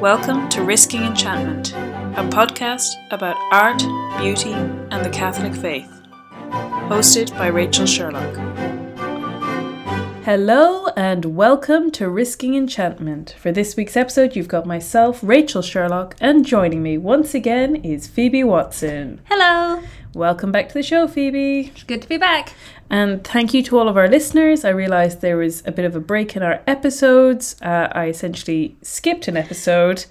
Welcome to Risking Enchantment, a podcast about art, beauty, and the Catholic faith. Hosted by Rachel Sherlock. Hello, and welcome to Risking Enchantment. For this week's episode, you've got myself, Rachel Sherlock, and joining me once again is Phoebe Watson. Hello. Welcome back to the show, Phoebe. It's good to be back. And thank you to all of our listeners. I realised there was a bit of a break in our episodes. Uh, I essentially skipped an episode.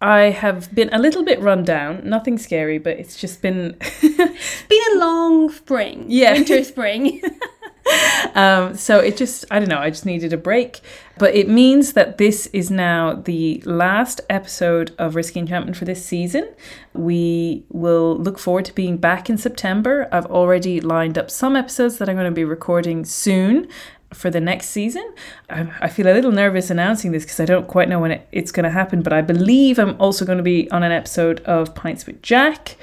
I have been a little bit run down. Nothing scary, but it's just been. been a long spring. Yeah. Winter, spring. um, so it just, I don't know, I just needed a break. But it means that this is now the last episode of Risking Enchantment for this season. We will look forward to being back in September. I've already lined up some episodes that I'm going to be recording soon for the next season. I, feel a little nervous announcing this because I don't quite know when it, it's going to happen, but I believe I'm also going to be on an episode of Pints with Jack.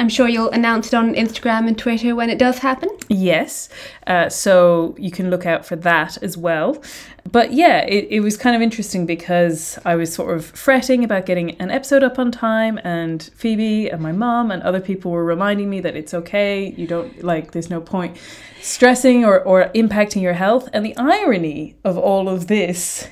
I'm sure you'll announce it on Instagram and Twitter when it does happen. Yes. Uh, so you can look out for that as well. But yeah, it, it was kind of interesting because I was sort of fretting about getting an episode up on time, and Phoebe and my mom and other people were reminding me that it's okay. You don't like, there's no point stressing or, or impacting your health. And the irony of all of this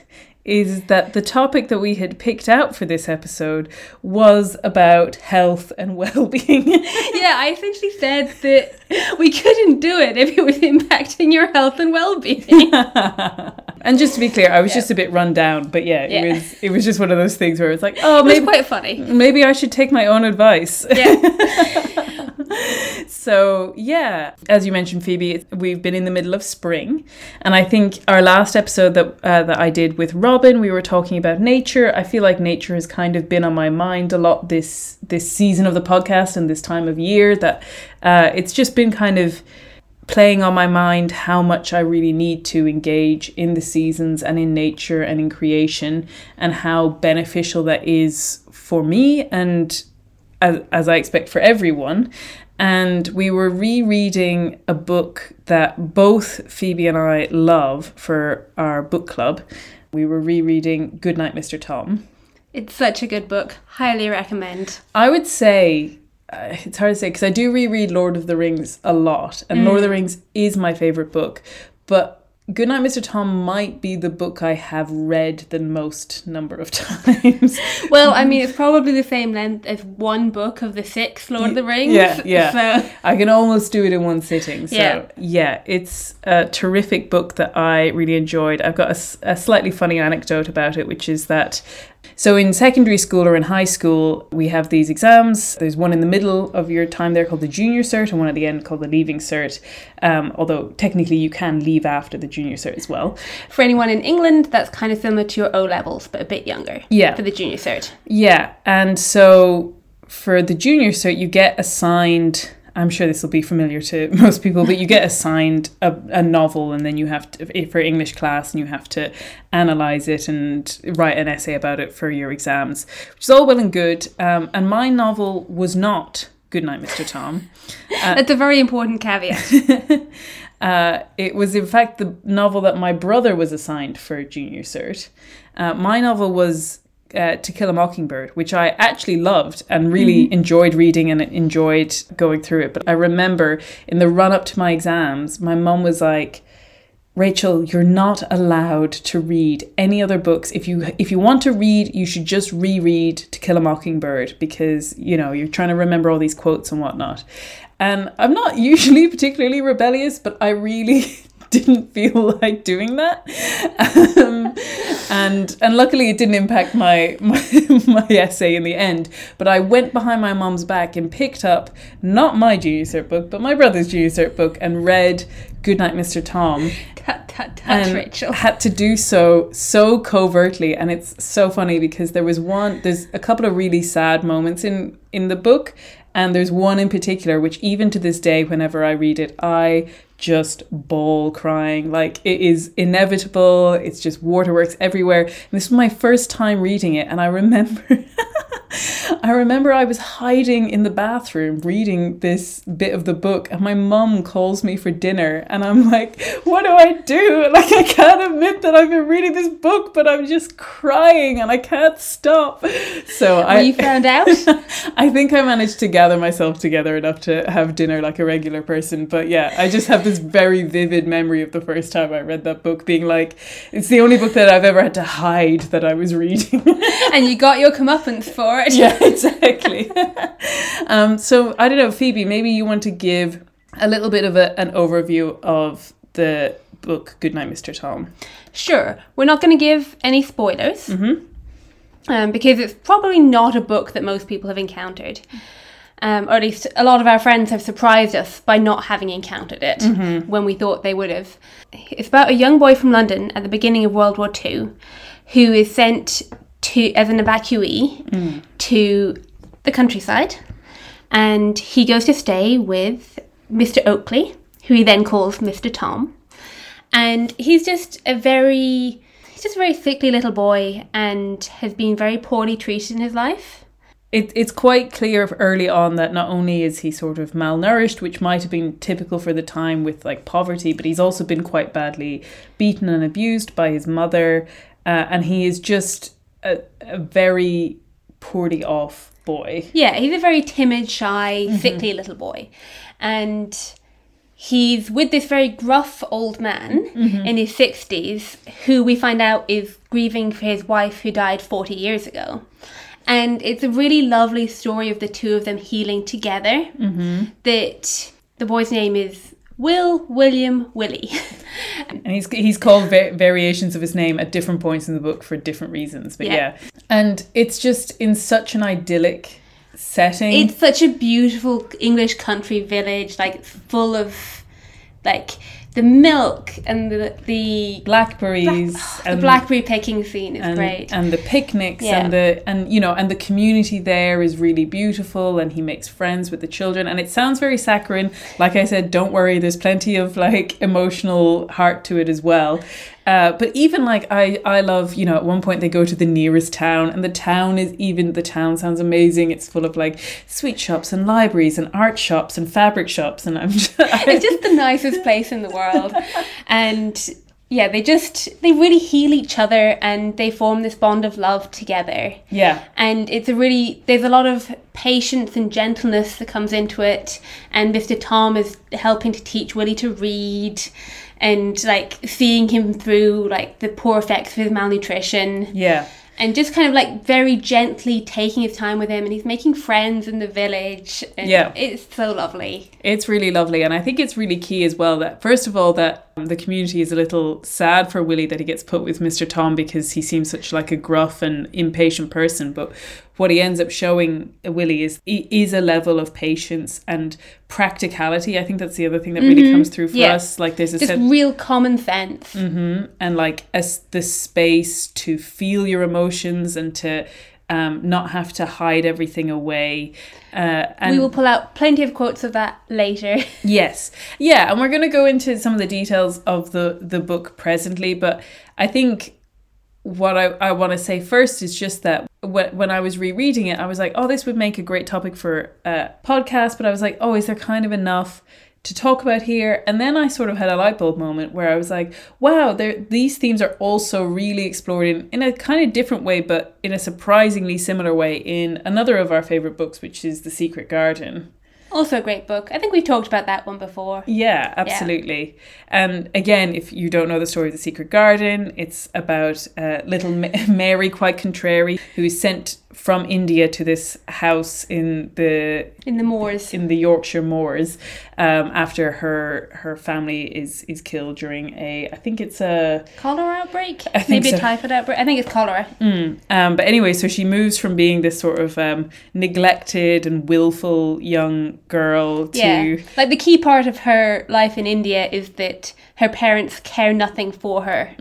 is that the topic that we had picked out for this episode was about health and well-being. yeah, I essentially said that we couldn't do it if it was impacting your health and well-being. and just to be clear, I was yeah. just a bit run down, but yeah, yeah, it was it was just one of those things where it's like, oh, maybe quite funny. Maybe I should take my own advice. Yeah. so yeah, as you mentioned, Phoebe, we've been in the middle of spring, and I think our last episode that uh, that I did with Robin, we were talking about nature. I feel like nature has kind of been on my mind a lot this this season of the podcast and this time of year. That uh, it's just been kind of playing on my mind how much I really need to engage in the seasons and in nature and in creation, and how beneficial that is for me and as, as I expect for everyone. And we were rereading a book that both Phoebe and I love for our book club. We were rereading Goodnight, Mr. Tom. It's such a good book. Highly recommend. I would say uh, it's hard to say because I do reread Lord of the Rings a lot, and mm. Lord of the. Rings is my favorite book. But Goodnight, Mr. Tom might be the book I have read the most number of times. well, I mean, it's probably the same length as one book of the six Lord of the Rings. Yeah, yeah. So. I can almost do it in one sitting. So, yeah, yeah it's a terrific book that I really enjoyed. I've got a, a slightly funny anecdote about it, which is that so in secondary school or in high school, we have these exams. There's one in the middle of your time there called the junior cert, and one at the end called the leaving cert. Um, although technically you can leave after the junior cert as well. For anyone in England, that's kind of similar to your O levels, but a bit younger. Yeah. For the junior cert. Yeah, and so for the junior cert, you get assigned I'm sure this will be familiar to most people, but you get assigned a, a novel and then you have to, for English class, and you have to analyze it and write an essay about it for your exams, which is all well and good. Um, and my novel was not Goodnight, Mr. Tom. Uh, That's a very important caveat. uh, it was, in fact, the novel that my brother was assigned for junior cert. Uh, my novel was uh, To Kill a Mockingbird, which I actually loved and really mm-hmm. enjoyed reading and enjoyed going through it. But I remember in the run up to my exams, my mum was like, Rachel, you're not allowed to read any other books. If you if you want to read, you should just reread To Kill a Mockingbird because you know you're trying to remember all these quotes and whatnot. And I'm not usually particularly rebellious, but I really didn't feel like doing that. Um, and and luckily it didn't impact my, my my essay in the end. But I went behind my mom's back and picked up not my junior cert book, but my brother's junior cert book and read Goodnight, Mr. Tom. Tut, tut, tut, Rachel. Had to do so so covertly, and it's so funny because there was one. There's a couple of really sad moments in in the book, and there's one in particular which, even to this day, whenever I read it, I just bawl crying. Like it is inevitable. It's just waterworks everywhere. And this was my first time reading it, and I remember I remember I was hiding in the bathroom reading this bit of the book, and my mum calls me for dinner, and I'm like, "What do I do? Like, I can't admit that I've been reading this book, but I'm just crying and I can't stop." So I you found out? I think I managed to gather myself together enough to have dinner like a regular person. But yeah, I just have this very vivid memory of the first time I read that book, being like, it's the only book that I've ever had to hide that I was reading. and you got your comeuppance for it. yeah, exactly. um, so I don't know, Phoebe, maybe you want to give a little bit of a, an overview of the book Goodnight, Mr. Tom. Sure. We're not going to give any spoilers. Um, because it's probably not a book that most people have encountered. Um, or at least a lot of our friends have surprised us by not having encountered it when we thought they would have. It's about a young boy from London at the beginning of World War II who is sent to as an evacuee to the countryside, and he goes to stay with Mr. Oakley, who he then calls Mr. Tom, and he's just a very he's just a very sickly little boy and has been very poorly treated in his life. It, it's quite clear early on that not only is he sort of malnourished, which might have been typical for the time with like poverty, but he's also been quite badly beaten and abused by his mother. Uh, and he is just a, a very poorly off boy. Yeah, he's a very timid, shy, mm-hmm. sickly little boy. And he's with this very gruff old man mm-hmm. in his 60s who we find out is grieving for his wife who died 40 years ago. And it's a really lovely story of the two of them healing together. Mm-hmm. That the boy's name is Will William Willie. And he's he's called va- variations of his name at different points in the book for different reasons. But Yeah. yeah. And it's just in such an idyllic setting. it's such a beautiful English country village, like full of like the milk and the the blackberries the blackberry picking scene is and, great. and the picnics Yeah. and the and you know and the community there is really beautiful and he makes friends with the children and it sounds very saccharine like i said don't worry there's plenty of like emotional heart to it as well uh, but even like I, I love you know at one point they go to the nearest town and the town is even the town sounds amazing it's full of like sweet shops and libraries and art shops and fabric shops and i'm just, it's just the nicest place in the world. And yeah, they just they really heal each other and they form this bond of love together. yeah And it's a really there's a lot of patience and gentleness that comes into it. And Mr. Tom is helping to teach Willie to read and like seeing him through like the poor effects of his malnutrition. yeah and just kind of like very gently taking his time with him and he's making friends in the village and Yeah. it's so lovely It's really lovely, and I think it's really key as well that first of all that the community is a little sad for Willie that he gets put with Mr. Tom because he seems such like a gruff and impatient person. But what he ends up showing Willie is is a level of patience and practicality. I think that's the other thing that really comes through for Yeah. us. Like there's a just sense real common sense and like as the space to feel your emotions and to um, not have to hide everything away. Uh, and we will pull out plenty of quotes of that later Yes. Yeah, and we're going to go into some of the details of the the book presently, but I think what I, I want to say first is just that when, when I was rereading it, I was like, oh, this would make a great topic for a podcast, but I was like, oh, is there kind of enough to talk about here? And then I sort of had a light bulb moment where I was like, wow, there, these themes are also really explored in, in a kind of different way, but in a surprisingly similar way in another of our favorite books, which is The Secret Garden. also a great book i think we've talked about that one before Yeah, absolutely. And again, if you don't know the story of the Secret Garden, it's about uh, little Ma- Mary, quite contrary, who is sent from India to this house in the in the moors. in the Yorkshire moors um, after her her family is is killed during a I think it's a cholera outbreak? Maybe so. a typhoid outbreak? I think it's cholera. Um, but anyway, so she moves from being this sort of um, neglected and willful young girl to yeah. Like the key part of her life in india is that her parents care nothing for her.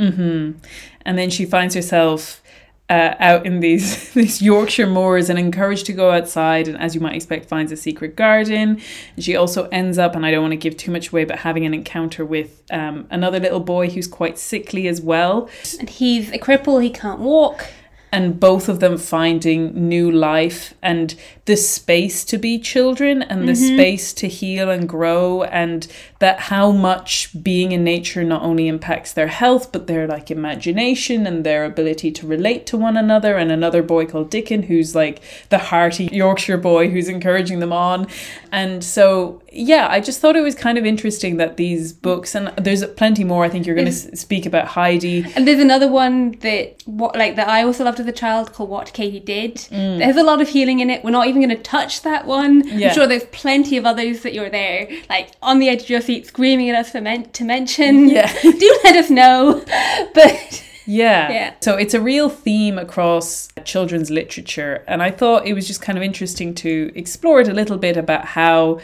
And then she finds herself uh, out in these these Yorkshire moors and encouraged to go outside and as you might expect finds a secret garden. And she also ends up and I don't want to give too much away but having an encounter with um, another little boy who's quite sickly as well. And he's a cripple he can't walk. And both of them finding new life and the space to be children and the mm-hmm. space to heal and grow and that how much being in nature not only impacts their health but their like imagination and their ability to relate to one another. And another boy called Dickon who's like the hearty Yorkshire boy who's encouraging them on. And so yeah I just thought it was kind of interesting that these books and there's plenty more I think you're going to speak about Heidi. And there's another one that what like that I also loved as a child called What Katie Did. Mm. There's a lot of healing in it. We're not even going to touch that one. Yeah. I'm sure there's plenty of others that you're there, like on the edge of your seat, screaming at us for men- to mention. Yeah. Do let us know. But Yeah. Yeah. So it's a real theme across children's literature. And I thought it was just kind of interesting to explore it a little bit about how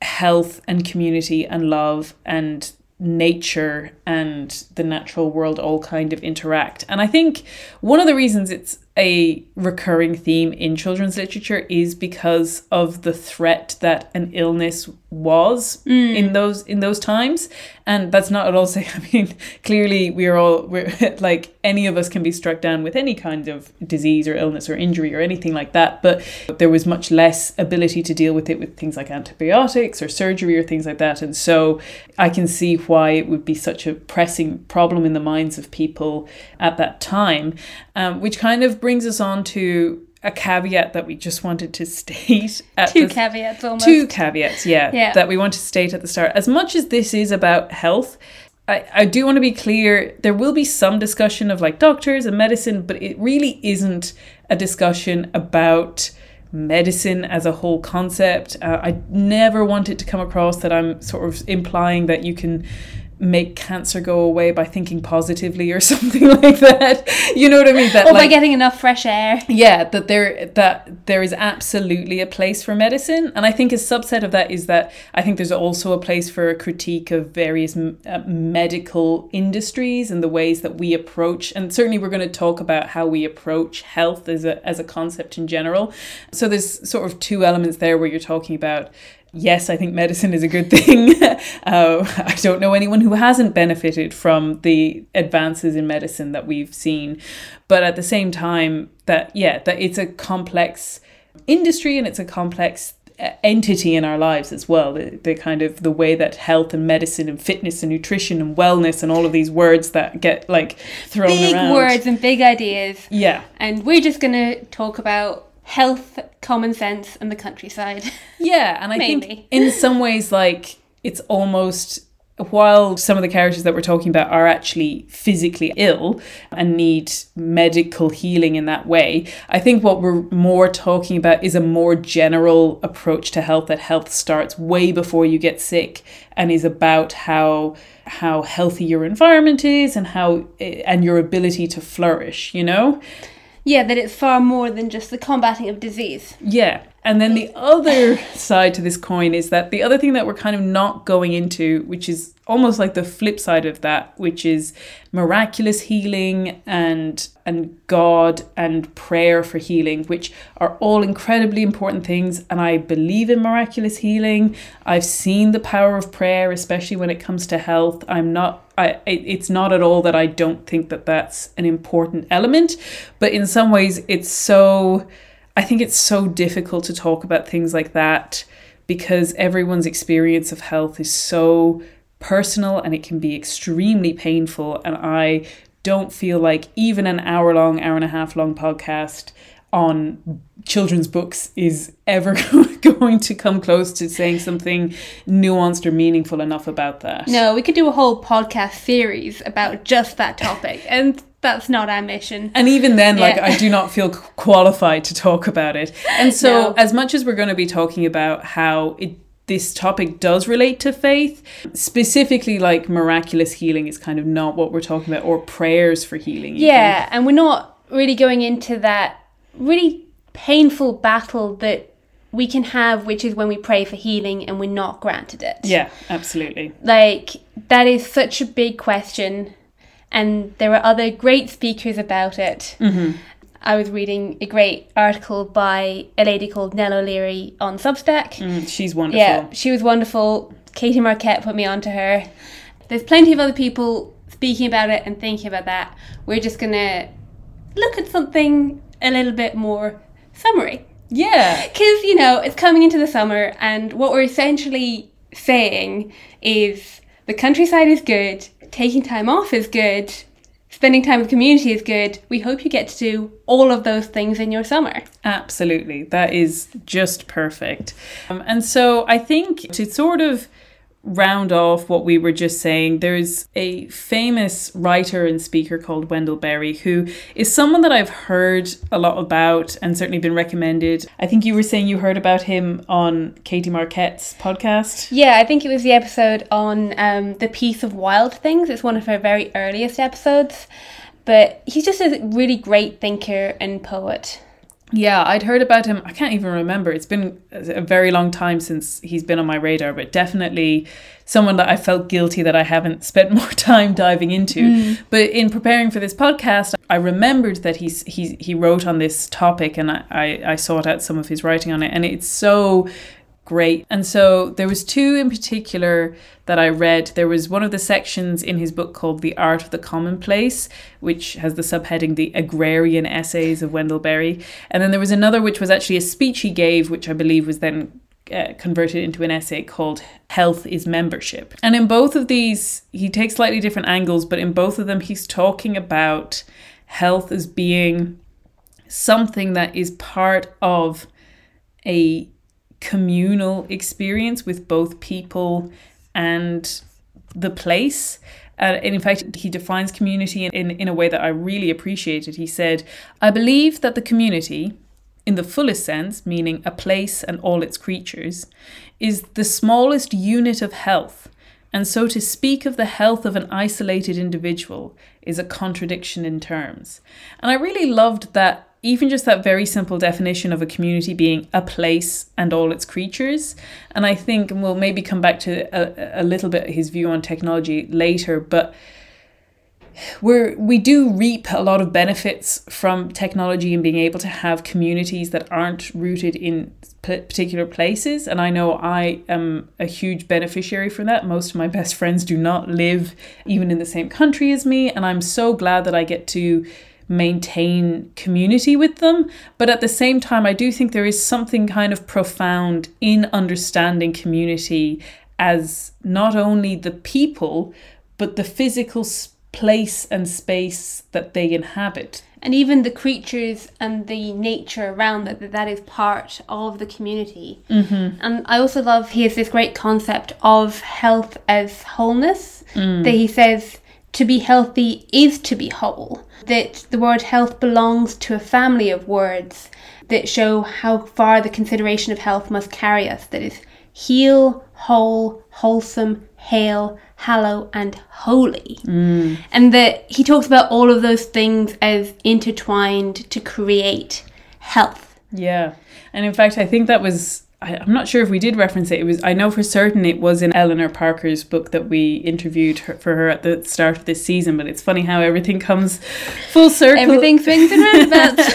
health and community and love and nature and the natural world all kind of interact. And I think one of the reasons it's a recurring theme in children's literature is because of the threat that an illness was in those in those times. And that's not at all saying i mean clearly we're all we're like any of us can be struck down with any kind of disease or illness or injury or anything like that but there was much less ability to deal with it with things like antibiotics or surgery or things like that. And so i can see why it would be such a pressing problem in the minds of people at that time um, which kind of brings us on to a caveat that we just wanted to state at two the- caveats almost. two caveats, yeah, Yeah. that we want to state at the start. As much as this is about health, I, I do want to be clear there will be some discussion of like doctors and medicine, but it really isn't a discussion about medicine as a whole concept. Uh, I never want it to come across that I'm sort of implying that you can make cancer go away by thinking positively or something like that. You know what I mean? That or by getting enough fresh air. yeah that there that there is absolutely a place for medicine and i think a subset of that is that i think there's also a place for a critique of various uh, medical industries and the ways that we approach and certainly we're going to talk about how we approach health as a as a concept in general so there's sort of two elements there where you're talking about Yes, I think medicine is a good thing. uh, I don't know anyone who hasn't benefited from the advances in medicine that we've seen, but at the same time, that yeah, that it's a complex industry and it's a complex uh, entity in our lives as well. The, the kind of the way that health and medicine and fitness and nutrition and wellness and all of these words that get like thrown Big around. words and big ideas. Yeah. And we're just going to talk about health, common sense, and the countryside. Yeah, and I think in some ways, like it's almost while some of the characters that we're talking about are actually physically ill and need medical healing in that way, I think what we're more talking about is a more general approach to health that health starts way before you get sick and is about how how healthy your environment is and how eh, and your ability to flourish, you know? Yeah, that it's far more than just the combating of disease. Yeah. And then the other side to this coin is that the other thing that we're kind of not going into, which is almost like the flip side of that, which is miraculous healing and and God and prayer for healing, which are all incredibly important things. And I believe in miraculous healing. I've seen the power of prayer, especially when it comes to health. I'm not I, it's not at all that I don't think that that's an important element, but in some ways it's so I think it's so difficult to talk about things like that because everyone's experience of health is so personal and it can be extremely painful. And I don't feel like even an hour long, hour and a half long podcast on children's books is ever going to come close to saying something nuanced or meaningful enough about that. No, we could do a whole podcast series about just that topic, and that's not our mission. And even then, like, I do not feel qualified to talk about it. And so, No. as much as we're going to be talking about how it this topic does relate to faith, specifically like miraculous healing is kind of not what we're talking about, or prayers for healing. even. Yeah, and we're not really going into that really painful battle that we can have, which is when we pray for healing and we're not granted it. Yeah, absolutely. Like, that is such a big question, and there were other great speakers about it. Mm-hmm. I was reading a great article by a lady called Nell O'Leary on Substack. Mm, she's wonderful. Yeah, she was wonderful. Katie Marquette put me onto her. There's plenty of other people speaking about it and thinking about that. We're just gonna look at something a little bit more summery. Yeah. Because, you know, it's coming into the summer, and what we're essentially saying is the countryside is good, taking time off is good, spending time with community is good. We hope you get to do all of those things in your summer. Absolutely. That is just perfect. Um, and so I think to sort of round off what we were just saying, there's a famous writer and speaker called Wendell Berry, who is someone that I've heard a lot about and certainly been recommended. I think you were saying you heard about him on Katie Marquette's podcast. Yeah, I think it was the episode on um, the Peace of Wild Things. It's one of her very earliest episodes. But he's just a really great thinker and poet. Yeah, I'd heard about him. I can't even remember. It's been a very long time since he's been on my radar, but definitely someone that I felt guilty that I haven't spent more time diving into. Mm. But in preparing for this podcast, I remembered that he's he he wrote on this topic, and I, I I sought out some of his writing on it, and it's so great. And so there was two in particular that I read. There was one of the sections in his book called The Art of the Commonplace, which has the subheading The Agrarian Essays of Wendell Berry. And then there was another which was actually a speech he gave, which I believe was then uh, converted into an essay called Health is Membership. And in both of these, he takes slightly different angles, but in both of them, he's talking about health as being something that is part of a communal experience with both people and the place. Uh, and in fact, he defines community in, in, in a way that I really appreciated. He said, I believe that the community, in the fullest sense, meaning a place and all its creatures, is the smallest unit of health. And so to speak of the health of an isolated individual is a contradiction in terms. And I really loved that even just that very simple definition of a community being a place and all its creatures. And I think, and we'll maybe come back to a, a little bit his view on technology later, but we're we do reap a lot of benefits from technology and being able to have communities that aren't rooted in particular places. And i know i am a huge beneficiary from that. Most of my best friends do not live even in the same country as me. And i'm so glad that i get to maintain community with them. But at the same time, I do think there is something kind of profound in understanding community as not only the people, but the physical place and space that they inhabit. And even the creatures and the nature around that, that, that is part of the community. Mm-hmm. And I also love he has this great concept of health as wholeness. Mm. That he says to be healthy is to be whole. That the word health belongs to a family of words that show how far the consideration of health must carry us. That is heal, whole, wholesome, hail, hallow, and holy. Mm. And that he talks about all of those things as intertwined to create health. Yeah. And in fact, I think that was I, am not sure if we did reference it. It was I know for certain it was in Eleanor Parker's book that we interviewed her, for her at the start of this season. But it's funny how everything comes full circle. Everything swings and roundabouts.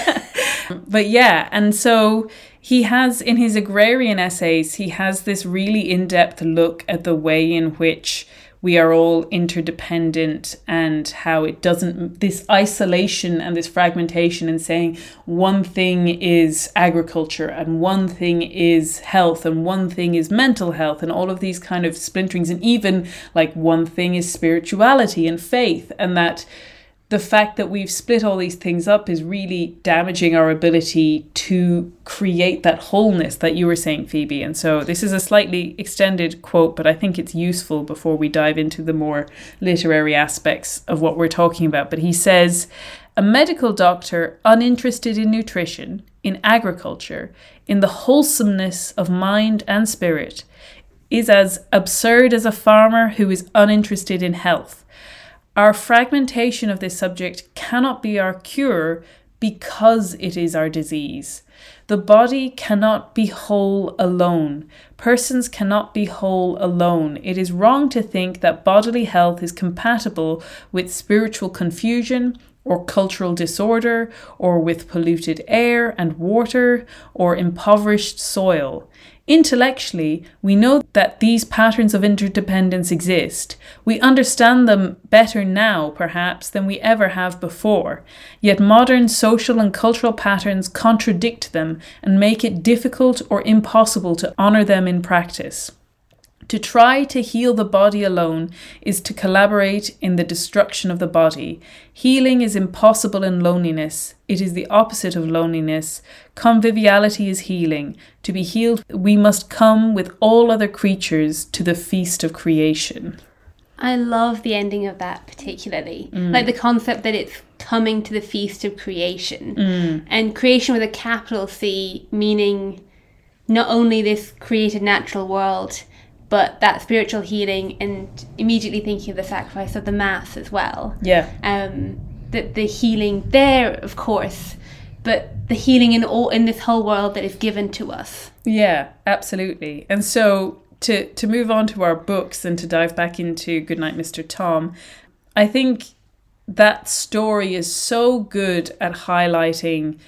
but yeah, and so he has in his agrarian essays he has this really in-depth look at the way in which we are all interdependent and how it doesn't this isolation and this fragmentation and saying one thing is agriculture and one thing is health and one thing is mental health and all of these kind of splinterings and even like one thing is spirituality and faith and that the fact that we've split all these things up is really damaging our ability to create that wholeness that you were saying, Phoebe. And so this is a slightly extended quote, but I think it's useful before we dive into the more literary aspects of what we're talking about. But he says, a medical doctor uninterested in nutrition, in agriculture, in the wholesomeness of mind and spirit, is as absurd as a farmer who is uninterested in health our fragmentation of this subject cannot be our cure because it is our disease. The body cannot be whole alone. Persons cannot be whole alone. It is wrong to think that bodily health is compatible with spiritual confusion or cultural disorder or with polluted air and water or impoverished soil. Intellectually, we know that these patterns of interdependence exist. We understand them better now, perhaps, than we ever have before. Yet modern social and cultural patterns contradict them and make it difficult or impossible to honour them in practice. To try to heal the body alone is to collaborate in the destruction of the body. Healing is impossible in loneliness. It is the opposite of loneliness. Conviviality is healing. To be healed, we must come with all other creatures to the feast of creation. I love the ending of that particularly. Mm. Like the concept that it's coming to the feast of creation. Mm. And creation with a capital C, meaning not only this created natural world, but that spiritual healing and immediately thinking of the sacrifice of the Mass as well. Yeah. Um, the, the healing there, of course, but the healing in all in this whole world that is given to us. Yeah, absolutely. And so to to move on to our books and to dive back into Goodnight Mr. Tom, I think that story is so good at highlighting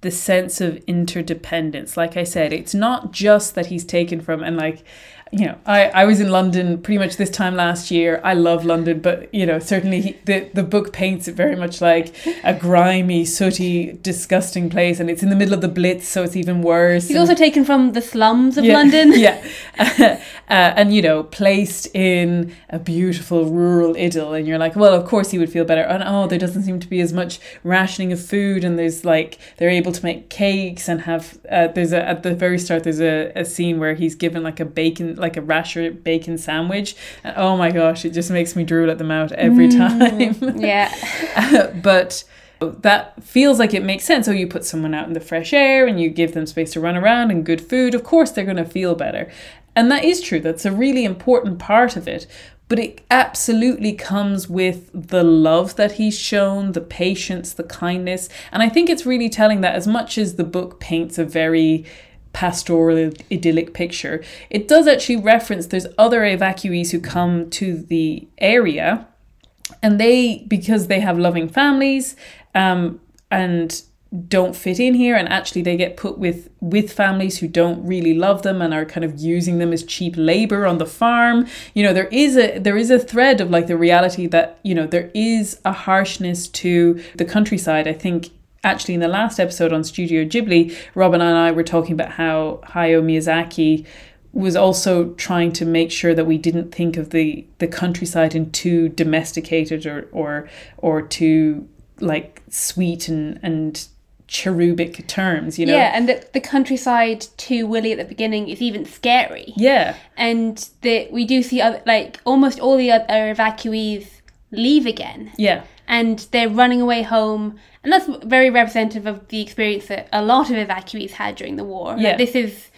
the sense of interdependence. Like I said, it's not just that he's taken from and like you know, I, I was in London pretty much this time last year. I love London, but you know, certainly he, the the book paints it very much like a grimy, sooty, disgusting place, and it's in the middle of the Blitz, so it's even worse. He's and- also taken from the slums of yeah, London. yeah, uh, and you know, placed in a beautiful rural idyll, and you're like, well, of course he would feel better. And oh, there doesn't seem to be as much rationing of food, and there's like they're able to make cakes and have. Uh, there's a at the very start there's a, a scene where he's given like a bacon, like a rasher bacon sandwich, and oh my gosh, it just makes me drool at the mouth every mm. time. Yeah. but that feels like it makes sense. So you put someone out in the fresh air and you give them space to run around and good food. Of course, they're going to feel better. And that is true. That's a really important part of it. But it absolutely comes with the love that he's shown, the patience, the kindness. And I think it's really telling that as much as the book paints a very pastoral idyllic picture. It does actually reference there's other evacuees who come to the area and they because they have loving families um, and don't fit in here and actually they get put with with families who don't really love them and are kind of using them as cheap labor on the farm. You know there is a there is a thread of like the reality that you know there is a harshness to the countryside. I think actually in the last episode on studio ghibli robin and i were talking about how hayao miyazaki was also trying to make sure that we didn't think of the the countryside in too domesticated or or or too like sweet and and cherubic terms you know Yeah, and the, the countryside to Willie at the beginning is even scary. yeah And that we do see other, like almost all the other evacuees leave again. yeah and they're running away home. And that's very representative of the experience that a lot of evacuees had during the war. Like, Yeah. this is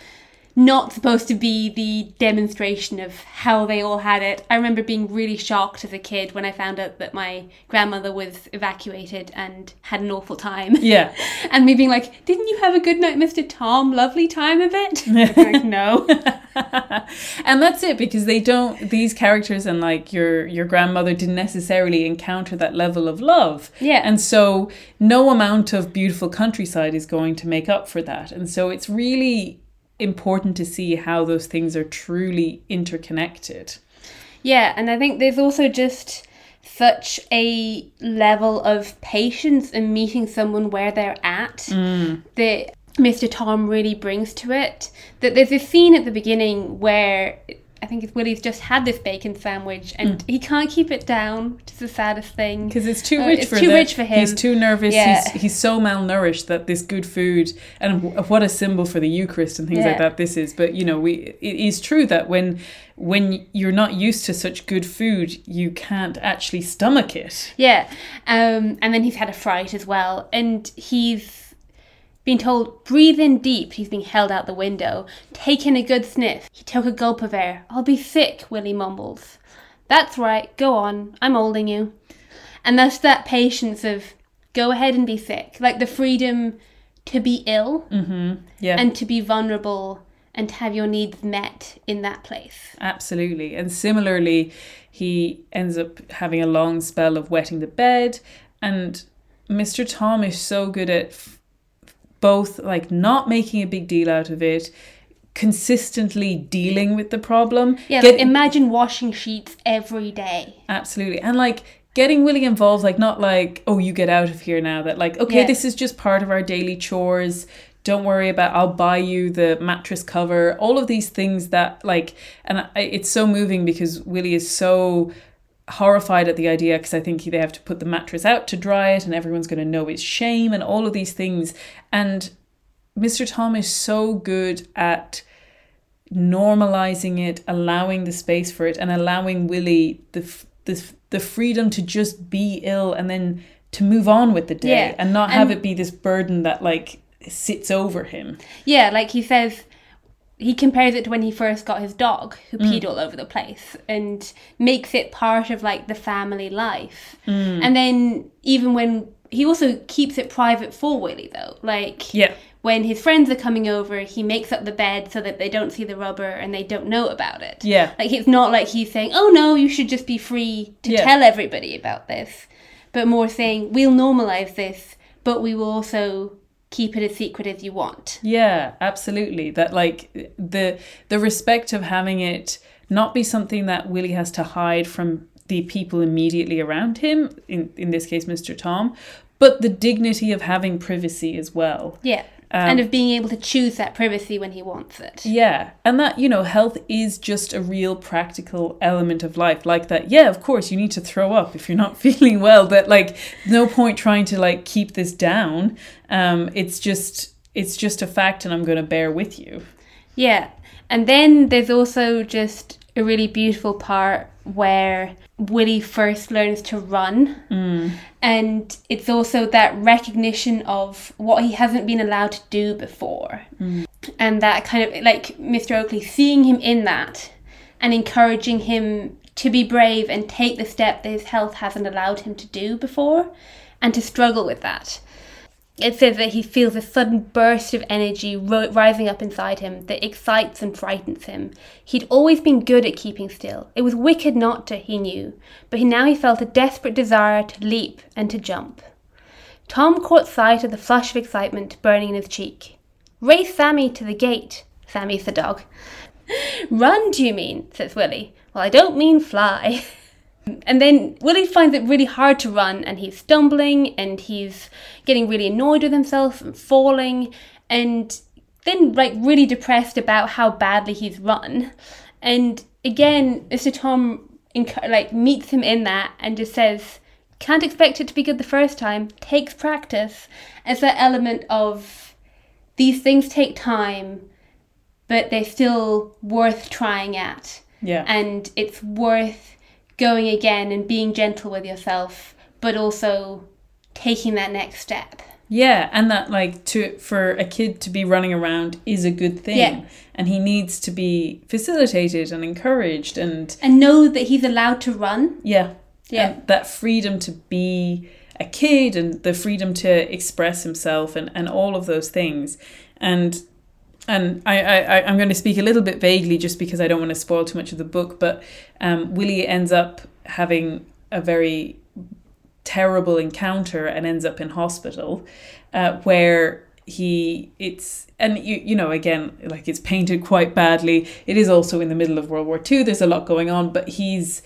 not supposed to be the demonstration of how they all had it. I remember being really shocked as a kid when I found out that my grandmother was evacuated and had an awful time. yeah And me being like, didn't you have a good night, Mr. Tom? Lovely time of it? like, no. and that's it because they don't these characters and like your your grandmother didn't necessarily encounter that level of love Yeah. and so no amount of beautiful countryside is going to make up for that and so it's really important to see how those things are truly interconnected Yeah, and I think there's also just such a level of patience in meeting someone where they're at mm. that Mr. Tom really brings to it. That there's a scene at the beginning where I think it's Willie's just had this bacon sandwich and he can't keep it down, which is the saddest thing. because it's too Uh, rich it's for too the- rich for him. He's too nervous. Yeah. He's he's so malnourished that this good food and what a symbol for the Eucharist and things like that this is. But you know, we it is true that when when you're not used to such good food, you can't actually stomach it. Yeah, um, and then he's had a fright as well, and he's been told breathe in deep. He's being held out the window. Take in a good sniff. He took a gulp of air. I'll be sick. Willie mumbles. That's right. Go on. I'm holding you. And that's that patience of go ahead and be sick, like the freedom to be ill mm-hmm. Yeah, and to be vulnerable and to have your needs met in that place. absolutely. And similarly, he ends up having a long spell of wetting the bed, and Mr. Tom is so good at both like not making a big deal out of it consistently dealing with the problem. Yeah, Get- like, imagine washing sheets every day. Absolutely. And like getting Willie involved, like not like, oh, you get out of here now. That like, okay, Yeah. this is just part of our daily chores. Don't worry about I'll buy you the mattress cover. All of these things that like and I, it's so moving because Willie is so horrified at the idea because I think they have to put the mattress out to dry it and everyone's going to know it's shame and all of these things. And Mr. Tom is so good at normalizing it, allowing the space for it, and allowing Willie the f- the f- the freedom to just be ill and then to move on with the day Yeah, and not have and- it be this burden that like sits over him. Yeah, like he says, he compares it to when he first got his dog, who Mm. peed all over the place, and makes it part of like the family life. Mm. And then even when he also keeps it private for Willie, though, like Yeah. when his friends are coming over, he makes up the bed so that they don't see the rubber and they don't know about it. Yeah. Like it's not like he's saying, "Oh no, you should just be free to Yeah. tell everybody about this," but more saying, "We'll normalize this, but we will also keep it as secret as you want." Yeah, absolutely. That like the the respect of having it not be something that Willie has to hide from the people immediately around him, in in this case Mr. Tom, but the dignity of having privacy as well. Yeah. Um, and of being able to choose that privacy when he wants it. Yeah, and that, you know, health is just a real practical element of life. Like that, yeah, of course, you need to throw up if you're not feeling well, but like, no point trying to like keep this down. Um, it's just, it's just a fact, and I'm going to bear with you. Yeah. And then there's also just a really beautiful part where Willie first learns to run. Mm. And it's also that recognition of what he hasn't been allowed to do before. Mm. And that kind of like Mr. Oakley seeing him in that and encouraging him to be brave and take the step that his health hasn't allowed him to do before and to struggle with that. It says that he feels a sudden burst of energy ro- rising up inside him that excites and frightens him. He'd always been good at keeping still. It was wicked not to, he knew, but he- now he felt a desperate desire to leap and to jump. Tom caught sight of the flush of excitement burning in his cheek. Race Sammy to the gate. Sammy's the dog. Run, do you mean? says Willie. Well, I don't mean fly. And then Willie finds it really hard to run, and he's stumbling, and he's getting really annoyed with himself and falling, and then like really depressed about how badly he's run. And again, Mr. Tom like meets him in that and just says, "Can't expect it to be good the first time. Takes practice." As that element of these things take time, but they're still worth trying at Yeah. and it's worth going again and being gentle with yourself but also taking that next step Yeah, and that like to for a kid to be running around is a good thing. Yeah. And he needs to be facilitated and encouraged and and know that he's allowed to run yeah. Yeah. And that freedom to be a kid and the freedom to express himself and, and all of those things. And and I, I, I'm going to speak a little bit vaguely just because I don't want to spoil too much of the book, but um, Willie ends up having a very terrible encounter and ends up in hospital uh, where he it's and you you know again like it's painted quite badly. It is also in the middle of world war ii there's a lot going on but he's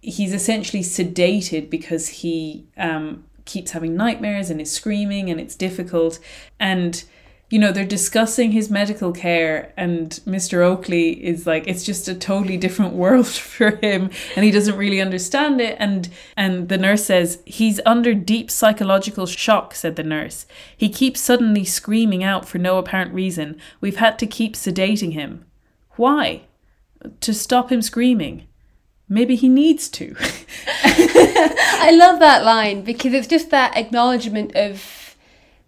he's essentially sedated because he um, keeps having nightmares and is screaming and it's difficult. And you know they're discussing his medical care and mr oakley is like it's just a totally different world for him and he doesn't really understand it. And and the nurse says he's under deep psychological shock said the nurse. He keeps suddenly screaming out for no apparent reason. We've had to keep sedating him. Why? To stop him screaming. Maybe he needs to. I love that line because it's just that acknowledgement of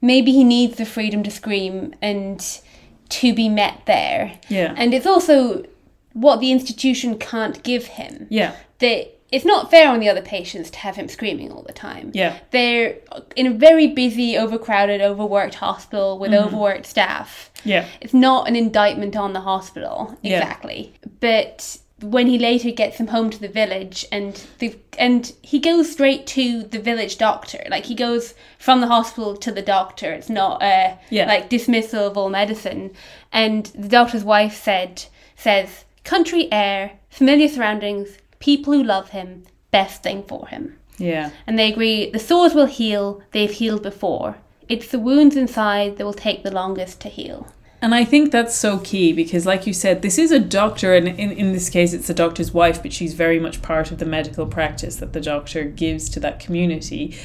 maybe he needs the freedom to scream and to be met there Yeah. and it's also what the institution can't give him yeah that it's not fair on the other patients to have him screaming all the time. Yeah. They're in a very busy, overcrowded, overworked hospital with mm-hmm. overworked staff. yeah It's not an indictment on the hospital, Yeah. exactly. But when he later gets him home to the village and the and he goes straight to the village doctor. Like he goes from the hospital to the doctor. It's not a Yeah. like dismissal of all medicine. And the doctor's wife said says country air familiar surroundings people who love him best thing for him. Yeah. and they agree the sores will heal. They've healed before. It's the wounds inside that will take the longest to heal And I think that's so key because, like you said, this is a doctor, and in, in this case, it's the doctor's wife, but she's very much part of the medical practice that the doctor gives to that community.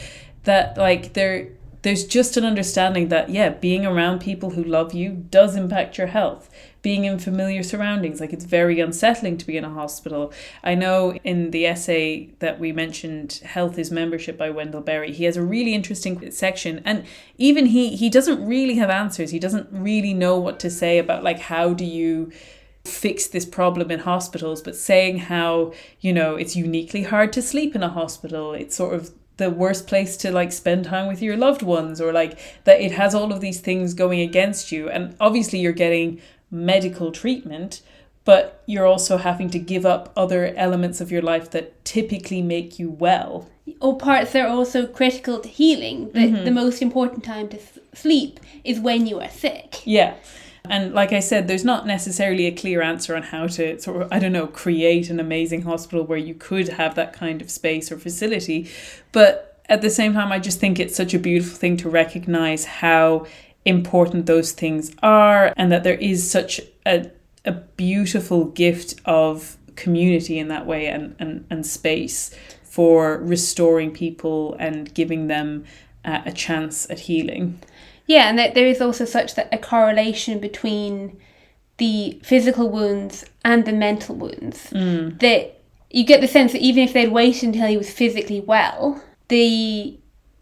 That, like, there, there's just an understanding that, yeah, being around people who love you does impact your health. Being in familiar surroundings, like, it's very unsettling to be in a hospital. I know in the essay that we mentioned, Health is Membership by Wendell Berry, he has a really interesting section, and even he, he doesn't really have answers. He doesn't really know what to say about, like, how do you fix this problem in hospitals, but saying how, you know, it's uniquely hard to sleep in a hospital. It's sort of the worst place to like spend time with your loved ones or like that it has all of these things going against you and obviously you're getting medical treatment but you're also having to give up other elements of your life that typically make you well or parts that are also critical to healing. The, the most important time to sleep is when you are sick. Yeah. And like I said, there's not necessarily a clear answer on how to sort of, I don't know, create an amazing hospital where you could have that kind of space or facility. But at the same time, I just think it's such a beautiful thing to recognize how important those things are and that there is such a, a beautiful gift of community in that way and, and, and space for restoring people and giving them uh, a chance at healing. Yeah, and that there is also such that a correlation between the physical wounds and the mental wounds. That you get the sense that even if they'd waited until he was physically well, the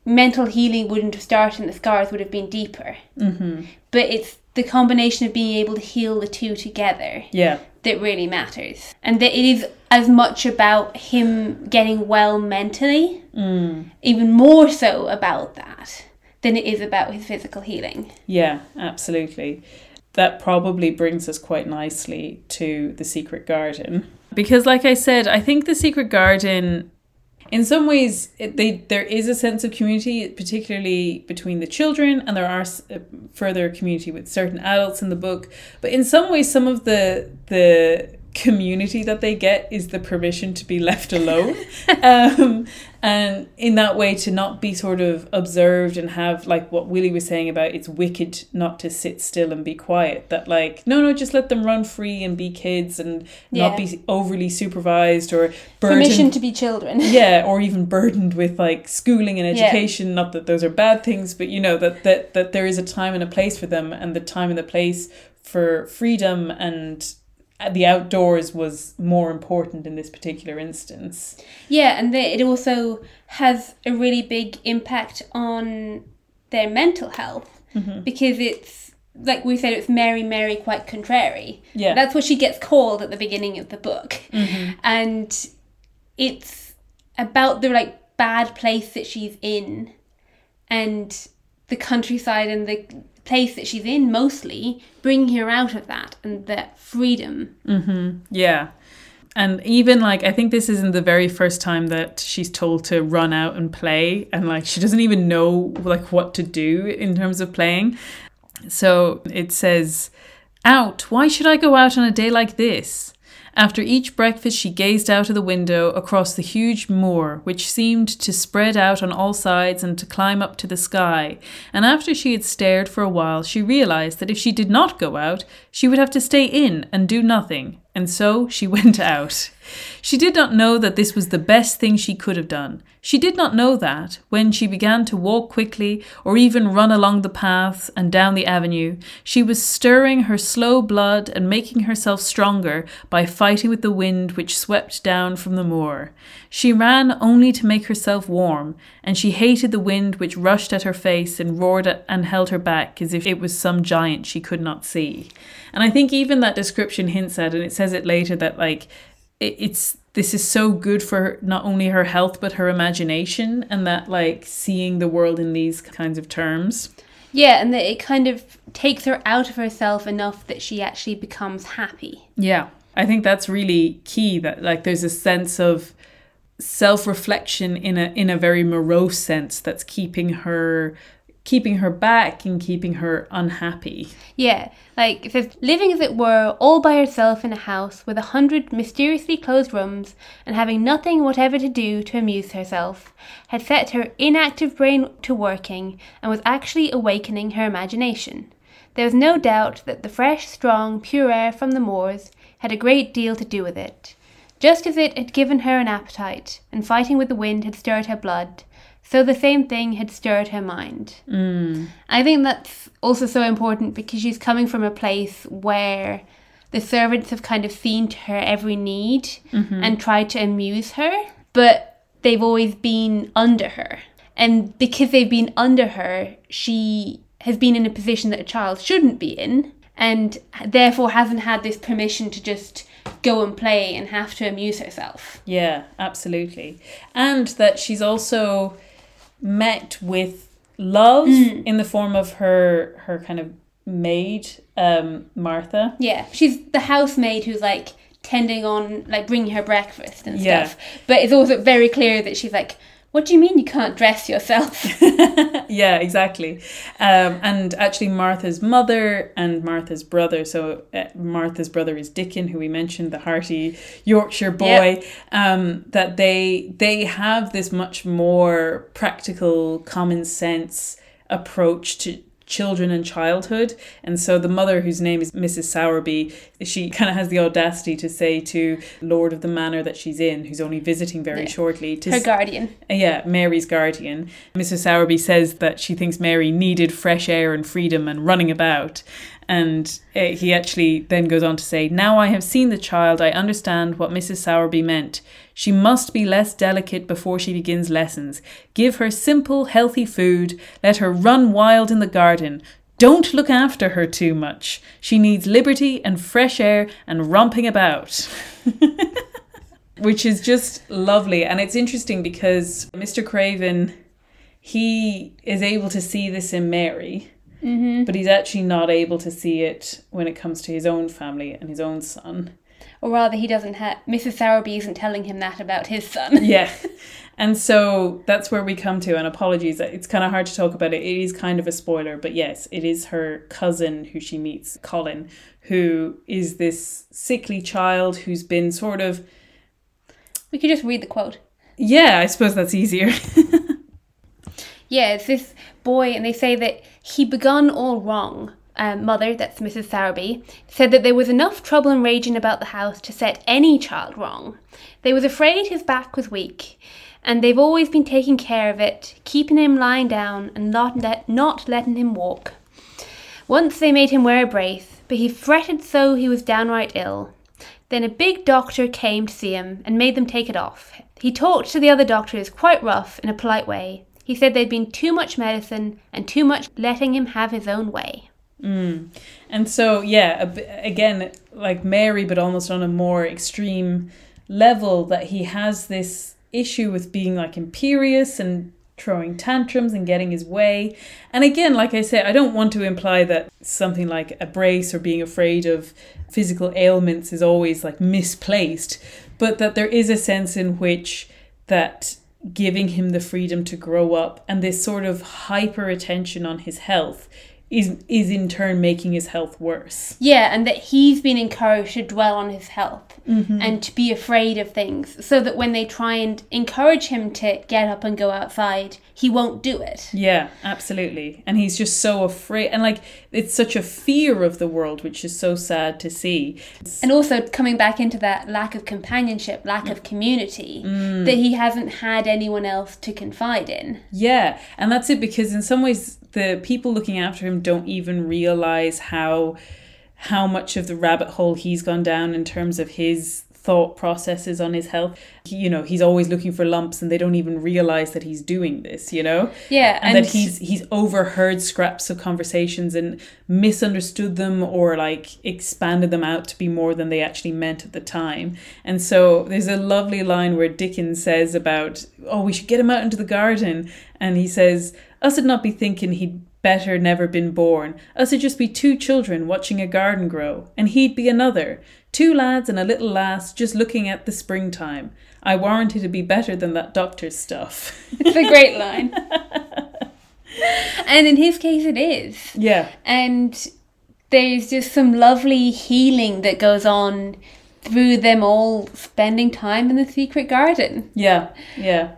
mental healing wouldn't have started and the scars would have been deeper. Mm-hmm. But it's the combination of being able to heal the two together Yeah. that really matters. And that it is as much about him getting well mentally, even more so about that, than it is about his physical healing. Yeah, absolutely. That probably brings us quite nicely to The Secret Garden. Because, like I said, I think The Secret Garden, in some ways, it, they there is a sense of community, particularly between the children, and there are uh, further community with certain adults in the book. But in some ways, some of the the community that they get is the permission to be left alone um, and in that way to not be sort of observed and have like what willie was saying about it's wicked not to sit still and be quiet that like no no just let them run free and be kids and not be overly supervised or burdened Permission to be children. yeah or even burdened with like schooling and Yeah. education not that those are bad things but you know that that that there is a time and a place for them and the time and the place for freedom and the outdoors was more important in this particular instance Yeah, and it also has a really big impact on their mental health mm-hmm. because it's like we said, it's Mary, Mary, quite contrary. Yeah. that's what she gets called at the beginning of the book, mm-hmm. and it's about the like bad place that she's in, and the countryside and the place that she's in mostly bringing her out of that and that freedom. Mm-hmm. Yeah. And even like I think this isn't the very first time that she's told to run out and play and like she doesn't even know like what to do in terms of playing. So it says, "Out. Why should I go out on a day like this?" After each breakfast, she gazed out of the window across the huge moor, which seemed to spread out on all sides and to climb up to the sky. And after she had stared for a while, she realized that if she did not go out, she would have to stay in and do nothing. And so she went out. She did not know that this was the best thing she could have done. She did not know that, when she began to walk quickly or even run along the paths and down the avenue, she was stirring her slow blood and making herself stronger by fighting with the wind which swept down from the moor. She ran only to make herself warm, and she hated the wind which rushed at her face and roared at and held her back as if it was some giant she could not see. And I think even that description hints at, and it says it later that like it's this is so good for her, not only her health but her imagination, and that like seeing the world in these kinds of terms. Yeah, and that it kind of takes her out of herself enough that she actually becomes happy. Yeah. I think that's really key that like there's a sense of self-reflection in a in a very morose sense that's keeping her keeping her back and keeping her unhappy. Yeah, like living as it were, all by herself in a house with a hundred mysteriously closed rooms, and having nothing whatever to do to amuse herself, had set her inactive brain to working, and was actually awakening her imagination. There was no doubt that the fresh, strong, pure air from the moors had a great deal to do with it. Just as it had given her an appetite, and fighting with the wind had stirred her blood, so the same thing had stirred her mind. Mm. I think that's also so important because she's coming from a place where the servants have kind of seen to her every need and tried to amuse her, but they've always been under her. And because they've been under her, she has been in a position that a child shouldn't be in and therefore hasn't had this permission to just go and play and have to amuse herself. Yeah, absolutely. And that she's also met with love in the form of her her kind of maid, um, Martha. Yeah, she's the housemaid who's like tending on, like bringing her breakfast and Yeah. stuff. But it's also very clear that she's like, "What do you mean you can't dress yourself?" yeah, exactly. Um, and actually, Martha's mother and Martha's brother. So uh, Martha's brother is Dickon, who we mentioned, the hearty Yorkshire boy. Um, that they they have this much more practical, common sense approach to children and childhood and so the mother whose name is mrs sowerby she kind of has the audacity to say to lord of the manor that she's in who's only visiting very Yeah. shortly to her guardian. yeah, Mary's guardian. Mrs. Sowerby says that she thinks Mary needed fresh air and freedom and running about. And uh, he actually then goes on to say, Now I have seen the child, I understand what Mrs. Sowerby meant. She must be less delicate before she begins lessons. Give her simple, healthy food. Let her run wild in the garden. Don't look after her too much. She needs liberty and fresh air and romping about. which is just lovely. And it's interesting because Mr. Craven, he is able to see this in Mary, mm-hmm. but he's actually not able to see it when it comes to his own family and his own son. Or rather, he doesn't have. Mrs. Sowerby isn't telling him that about his son. Yeah. And so that's where we come to, and apologies, it's kind of hard to talk about it. It is kind of a spoiler, but yes, it is her cousin who she meets, Colin, who is this sickly child who's been sort of, We could just read the quote. yeah, I suppose that's easier. Yeah, it's this boy, and they say that he begun all wrong. Um, mother, that's Mrs. Sowerby, said that there was enough trouble and raging about the house to set any child wrong. They was afraid his back was weak, and they've always been taking care of it, keeping him lying down and not, let, not letting him walk. Once they made him wear a brace, but he fretted so he was downright ill. Then a big doctor came to see him and made them take it off. He talked to the other doctors quite rough in a polite way. He said there'd been too much medicine and too much letting him have his own way. Mm. And so, yeah, again, like Mary, but almost on a more extreme level, that he has this issue with being like imperious and throwing tantrums and getting his way. And again, like I say, I don't want to imply that something like a brace or being afraid of physical ailments is always like misplaced, but that there is a sense in which that giving him the freedom to grow up and this sort of hyper attention on his health is is in turn making his health worse. Yeah, and that he's been encouraged to dwell on his health mm-hmm. and to be afraid of things so that when they try and encourage him to get up and go outside, he won't do it. Yeah, absolutely. And he's just so afraid and like it's such a fear of the world which is so sad to see. And also coming back into that lack of companionship, lack of community, mm. that he hasn't had anyone else to confide in. Yeah, and that's it because in some ways the people looking after him don't even realize how how much of the rabbit hole he's gone down in terms of his thought processes on his health. He- you know, he's always looking for lumps and they don't even realize that he's doing this, you know? Yeah, and, and- that he's he's overheard scraps of conversations and misunderstood them or like expanded them out to be more than they actually meant at the time. And so there's a lovely line where Dickon says about, "Oh, we should get him out into the garden," and he says, "Us would not be thinking he'd better never been born, else it'd just be two children watching a garden grow, and he'd be another. Two lads and a little lass just looking at the springtime. I warrant it'd be better than that doctor's stuff. It's a great line. and in his case, it is. yeah. And there's just some lovely healing that goes on through them all spending time in the secret garden. Yeah, yeah.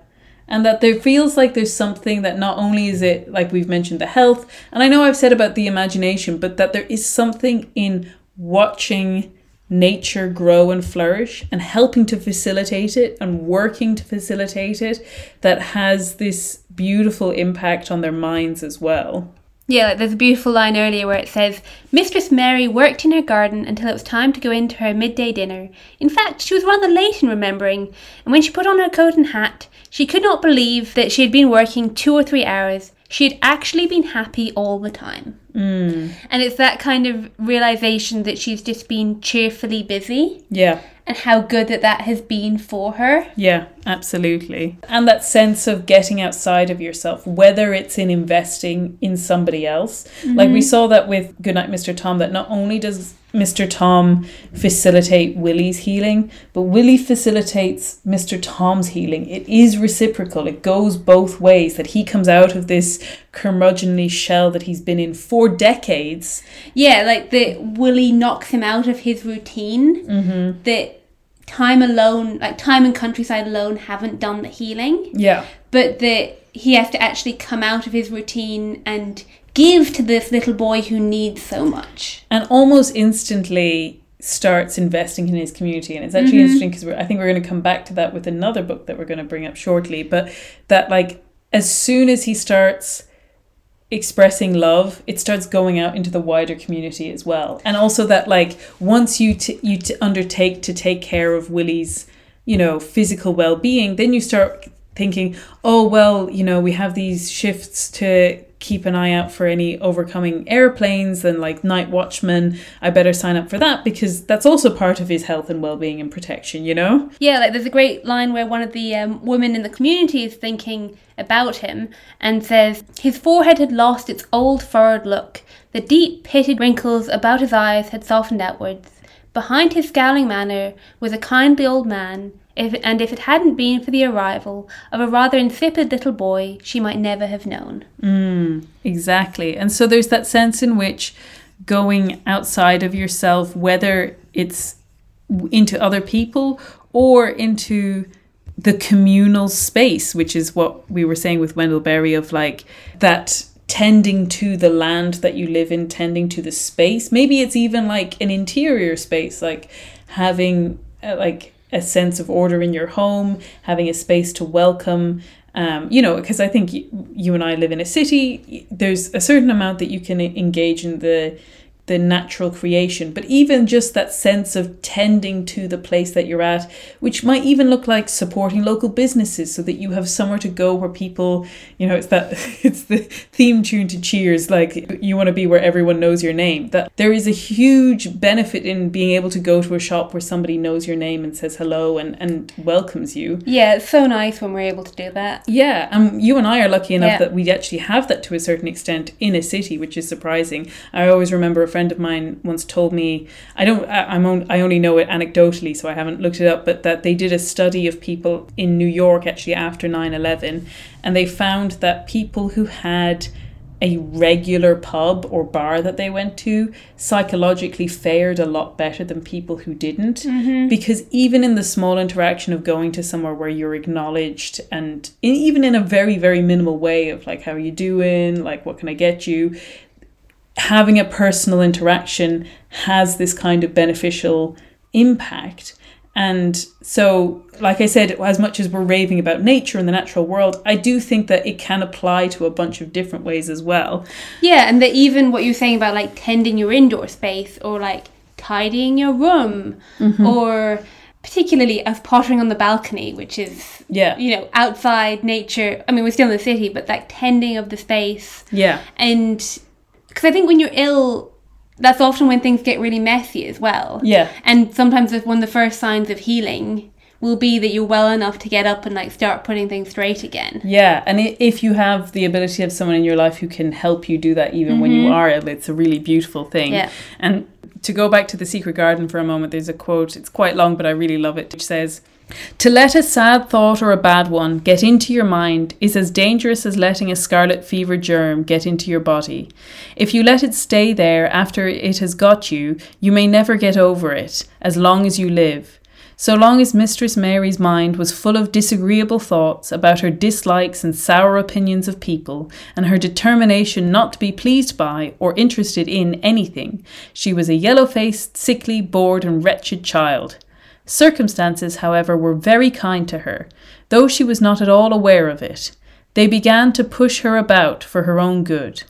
And that there feels like there's something that not only is it, like we've mentioned, the health, and I know I've said about the imagination, but that there is something in watching nature grow and flourish and helping to facilitate it and working to facilitate it that has this beautiful impact on their minds as well. Yeah, like there's a beautiful line earlier where it says, Mistress Mary worked in her garden until it was time to go in to her midday dinner. In fact, she was rather late in remembering, and when she put on her coat and hat, she could not believe that she had been working two or three hours. She had actually been happy all the time. Mm. And it's that kind of realization that she's just been cheerfully busy Yeah. and how good that that has been for her. Yeah, absolutely. And that sense of getting outside of yourself, whether it's in investing in somebody else. Like we saw that with Goodnight, Mr. Tom, that not only does Mr. Tom facilitate Willie's healing, but Willie facilitates Mr. Tom's healing. It is reciprocal, it goes both ways, that he comes out of this curmudgeonly shell that he's been in for decades. Yeah, like that Willie knocks him out of his routine. Mm-hmm. That time alone, like time and countryside alone, haven't done the healing. Yeah. but that he has to actually come out of his routine and give to this little boy who needs so much. and almost instantly starts investing in his community. And it's actually mm-hmm. interesting because i think we're going to come back to that with another book that we're going to bring up shortly but that like as soon as he starts expressing love it starts going out into the wider community as well. And also that like once you t- you t- undertake to take care of willie's you know physical well-being then you start thinking oh well you know we have these shifts to keep an eye out for any overcoming airplanes and like night watchmen i better sign up for that because that's also part of his health and well-being and protection you know Yeah, like there's a great line where one of the um, women in the community is thinking about him and says, His forehead had lost its old furrowed look. The deep, pitted wrinkles about his eyes had softened outwards. Behind his scowling manner was a kindly old man, if, and if it hadn't been for the arrival of a rather insipid little boy, she might never have known. Exactly. And so there's that sense in which going outside of yourself, whether it's into other people or into the communal space, which is what we were saying with Wendell Berry of like that tending to the land that you live in, tending to the space. Maybe it's even like an interior space, like having uh, like a sense of order in your home, having a space to welcome. Um, you know, because I think y- you and I live in a city. There's a certain amount that you can engage in the the natural creation, but even just that sense of tending to the place that you're at, which might even look like supporting local businesses so that you have somewhere to go where people, you know, it's that it's the theme tune to Cheers, like you want to be where everyone knows your name. That there is a huge benefit in being able to go to a shop where somebody knows your name and says hello and, and welcomes you. Yeah, it's so nice when we're able to do that. Yeah, um, you and I are lucky enough Yeah. that we actually have that to a certain extent in a city, which is surprising. I always remember a friend of mine once told me, I don't, I, I'm on, I only know it anecdotally, so I haven't looked it up, but that they did a study of people in New York actually after 9/11, and they found that people who had a regular pub or bar that they went to psychologically fared a lot better than people who didn't. Mm-hmm. Because even in the small interaction of going to somewhere where you're acknowledged and in, even in a very very minimal way of like how are you doing? Like what can i get you having a personal interaction has this kind of beneficial impact. And so like i said as much as we're raving about nature and the natural world i do think that it can apply to a bunch of different ways as well. Yeah, and that even what you're saying about like tending your indoor space or like tidying your room mm-hmm. or particularly of pottering on the balcony, which is yeah. you know outside nature. I mean, we're still in the city, but like tending of the space yeah. and because I think when you're ill, that's often when things get really messy as well. yeah And sometimes one of the first signs of healing will be that you're well enough to get up and like start putting things straight again. Yeah, and if you have the ability of someone in your life who can help you do that even when you are ill, it's a really beautiful thing. Mm-hmm. Yeah. And to go back to the secret garden for a moment, there's a quote, it's quite long, but I really love it, which says, To let a sad thought or a bad one get into your mind is as dangerous as letting a scarlet fever germ get into your body. If you let it stay there after it has got you, you may never get over it, as long as you live. So long as Mistress Mary's mind was full of disagreeable thoughts about her dislikes and sour opinions of people, and her determination not to be pleased by or interested in anything, she was a yellow faced, sickly, bored, and wretched child. Circumstances, however, were very kind to her, though she was not at all aware of it. They began to push her about for her own good.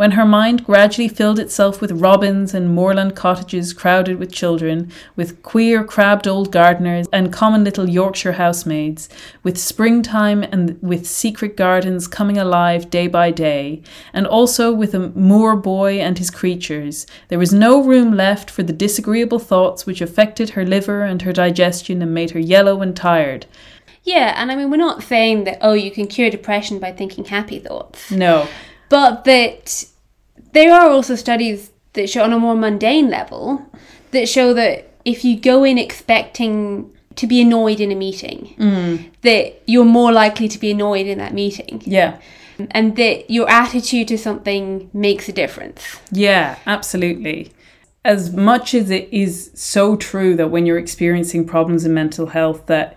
When her mind gradually filled itself with robins and moorland cottages crowded with children, with queer, crabbed old gardeners and common little Yorkshire housemaids, with springtime and with secret gardens coming alive day by day, and also with a moor boy and his creatures, there was no room left for the disagreeable thoughts which affected her liver and her digestion and made her yellow and tired. Yeah, and I mean, we're not saying that, oh, you can cure depression by thinking happy thoughts, No. But that there are also studies that show on a more mundane level that show that if you go in expecting to be annoyed in a meeting, mm. that you're more likely to be annoyed in that meeting, Yeah. and that your attitude to something makes a difference. Yeah, absolutely. As much as it is so true that when you're experiencing problems in mental health that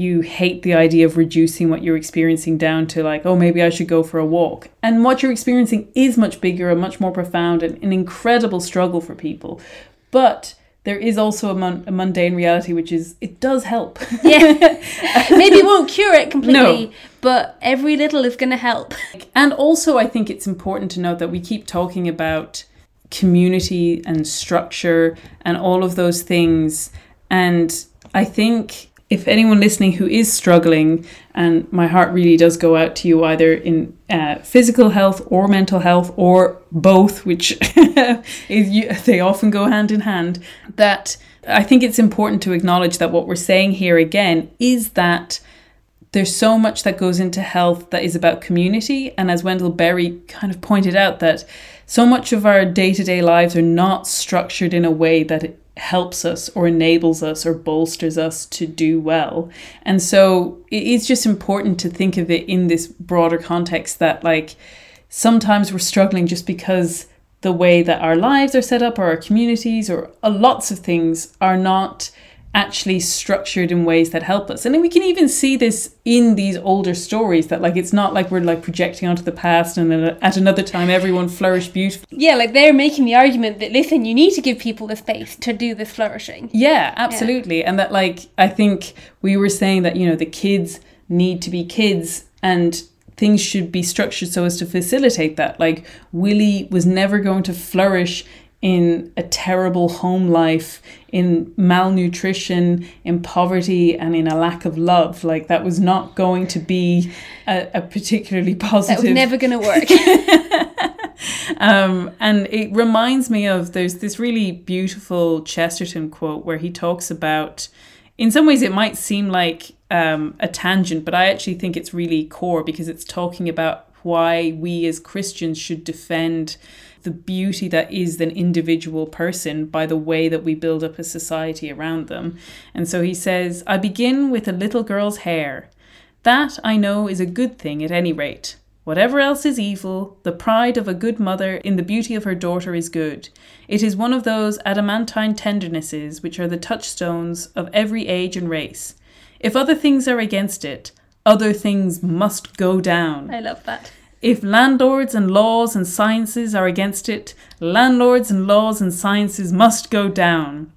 you hate the idea of reducing what you're experiencing down to like, oh, maybe I should go for a walk. And what you're experiencing is much bigger and much more profound and an incredible struggle for people. But there is also a, mun- a mundane reality, which is it does help. Yeah, maybe it won't cure it completely, No. but every little is going to help. And also, I think it's important to note that we keep talking about community and structure and all of those things. And I think if anyone listening who is struggling, and my heart really does go out to you either in uh, physical health or mental health or both, which you, they often go hand in hand, that I think it's important to acknowledge that what we're saying here again is that there's so much that goes into health that is about community. And as Wendell Berry kind of pointed out, that so much of our day to day lives are not structured in a way that helps us or enables us or bolsters us to do well. And so it is just important to think of it in this broader context that, like, sometimes we're struggling just because the way that our lives are set up or our communities or lots of things are not actually structured in ways that help us. And then we can even see this in these older stories that like it's not like we're like projecting onto the past and then at another time everyone flourished beautifully. Yeah, like they're making the argument that listen, you need to give people the space to do this flourishing. Yeah, absolutely. And that like I think we were saying that you know the kids need to be kids and things should be structured so as to facilitate that. Like Willie was never going to flourish in a terrible home life, in malnutrition, in poverty, and in a lack of love. Like that was not going to be a, a particularly positive. That was never going to work. Um, and it reminds me of there's this really beautiful Chesterton quote where he talks about, in some ways, it might seem like um, a tangent, but I actually think it's really core because it's talking about why we as Christians should defend the beauty that is an individual person by the way that we build up a society around them. And so he says, I begin with a little girl's hair. That, I know, is a good thing at any rate. Whatever else is evil, the pride of a good mother in the beauty of her daughter is good. It is one of those adamantine tendernesses which are the touchstones of every age and race. If other things are against it, other things must go down. I love that. If landlords and laws and sciences are against it, landlords and laws and sciences must go down.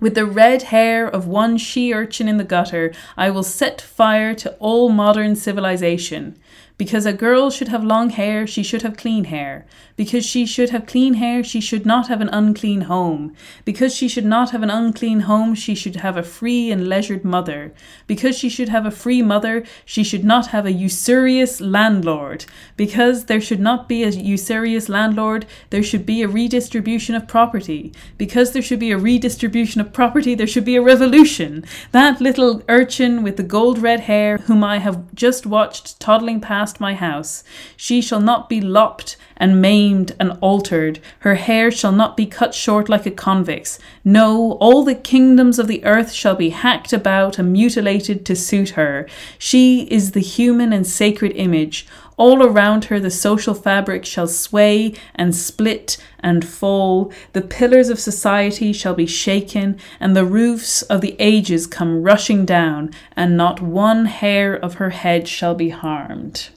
With the red hair of one she urchin in the gutter, I will set fire to all modern civilization. Because a girl should have long hair, she should have clean hair. Because she should have clean hair, she should not have an unclean home. Because she should not have an unclean home, she should have a free and leisured mother. Because she should have a free mother, she should not have a usurious landlord. Because there should not be a usurious landlord, there should be a redistribution of property. Because there should be a redistribution of property, there should be a revolution. That little urchin with the gold red hair, whom I have just watched toddling past my house, she shall not be lopped and maimed and altered. Her hair shall not be cut short like a convict's. No, all the kingdoms of the earth shall be hacked about and mutilated to suit her. She is the human and sacred image. All around her the social fabric shall sway and split and fall. The pillars of society shall be shaken, and the roofs of the ages come rushing down, and not one hair of her head shall be harmed.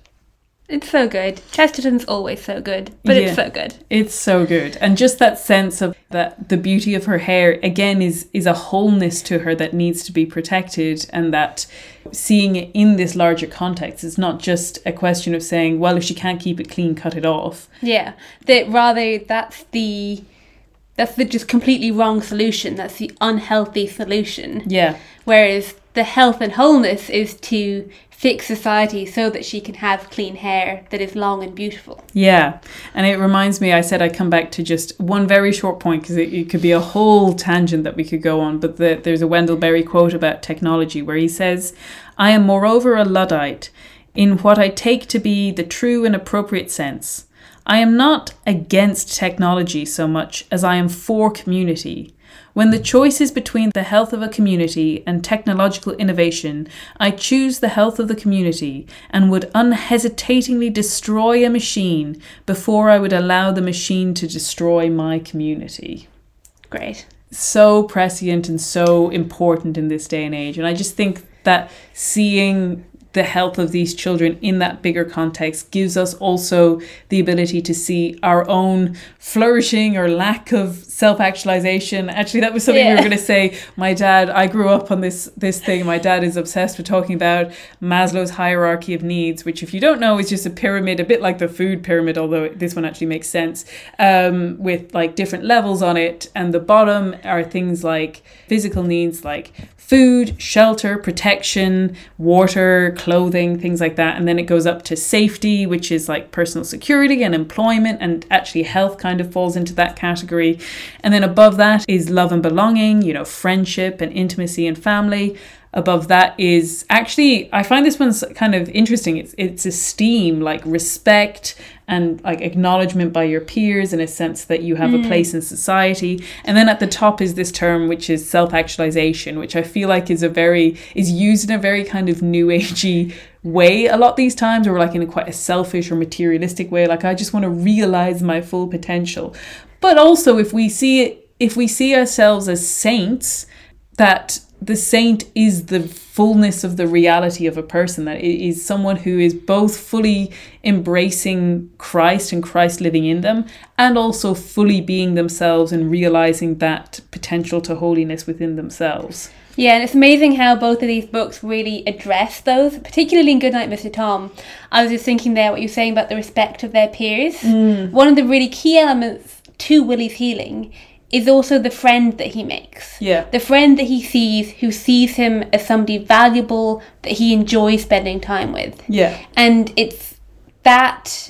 It's so good. Chesterton's always so good, but Yeah. it's so good. It's so good. And just that sense of that the beauty of her hair again is is a wholeness to her that needs to be protected and that seeing it in this larger context it's not just a question of saying, well, if she can't keep it clean, cut it off. Yeah, that rather that's the that's the just completely wrong solution. That's the unhealthy solution. Yeah. Whereas the health and wholeness is to fix society so that she can have clean hair that is long and beautiful. Yeah, and it reminds me, I said I'd come back to just one very short point because it, it could be a whole tangent that we could go on. But the, there's a Wendell Berry quote about technology where he says, I am moreover a Luddite in what I take to be the true and appropriate sense. I am not against technology so much as I am for community. When the choice is between the health of a community and technological innovation, I choose the health of the community and would unhesitatingly destroy a machine before I would allow the machine to destroy my community. Great. So prescient and so important in this day and age. And I just think that seeing the health of these children in that bigger context gives us also the ability to see our own flourishing or lack of self-actualization. Actually that was something we were going to say. My dad i grew up on this this thing. My dad is obsessed with talking about maslow's hierarchy of needs which if you don't know is just a pyramid a bit like the food pyramid although this one actually makes sense um, with like different levels on it. And the bottom are things like physical needs like food, shelter, protection, water, clothing, things like that. And then it goes up to safety, which is like personal security and employment, and actually health kind of falls into that category. And then above that is love and belonging, you know, friendship and intimacy and family. Above that is actually, I find this one's kind of interesting. It's it's esteem, like respect and like acknowledgement by your peers in a sense that you have a mm. place in society. And then at the top is this term which is self-actualization, which I feel like is a very is used in a very kind of new agey way a lot these times or like in a quite a selfish or materialistic way like I just want to realize my full potential. But also if we see it if we see ourselves as saints that the saint is the fullness of the reality of a person that it is someone who is both fully embracing Christ and Christ living in them and also fully being themselves and realizing that potential to holiness within themselves. Yeah, and it's amazing how both of these books really address those, particularly in Goodnight, Mr. Tom. I was just thinking there what you're saying about the respect of their peers. Mm. One of the really key elements to Willie's healing is also the friend that he makes. Yeah. The friend that he sees who sees him as somebody valuable that he enjoys spending time with. Yeah. And it's that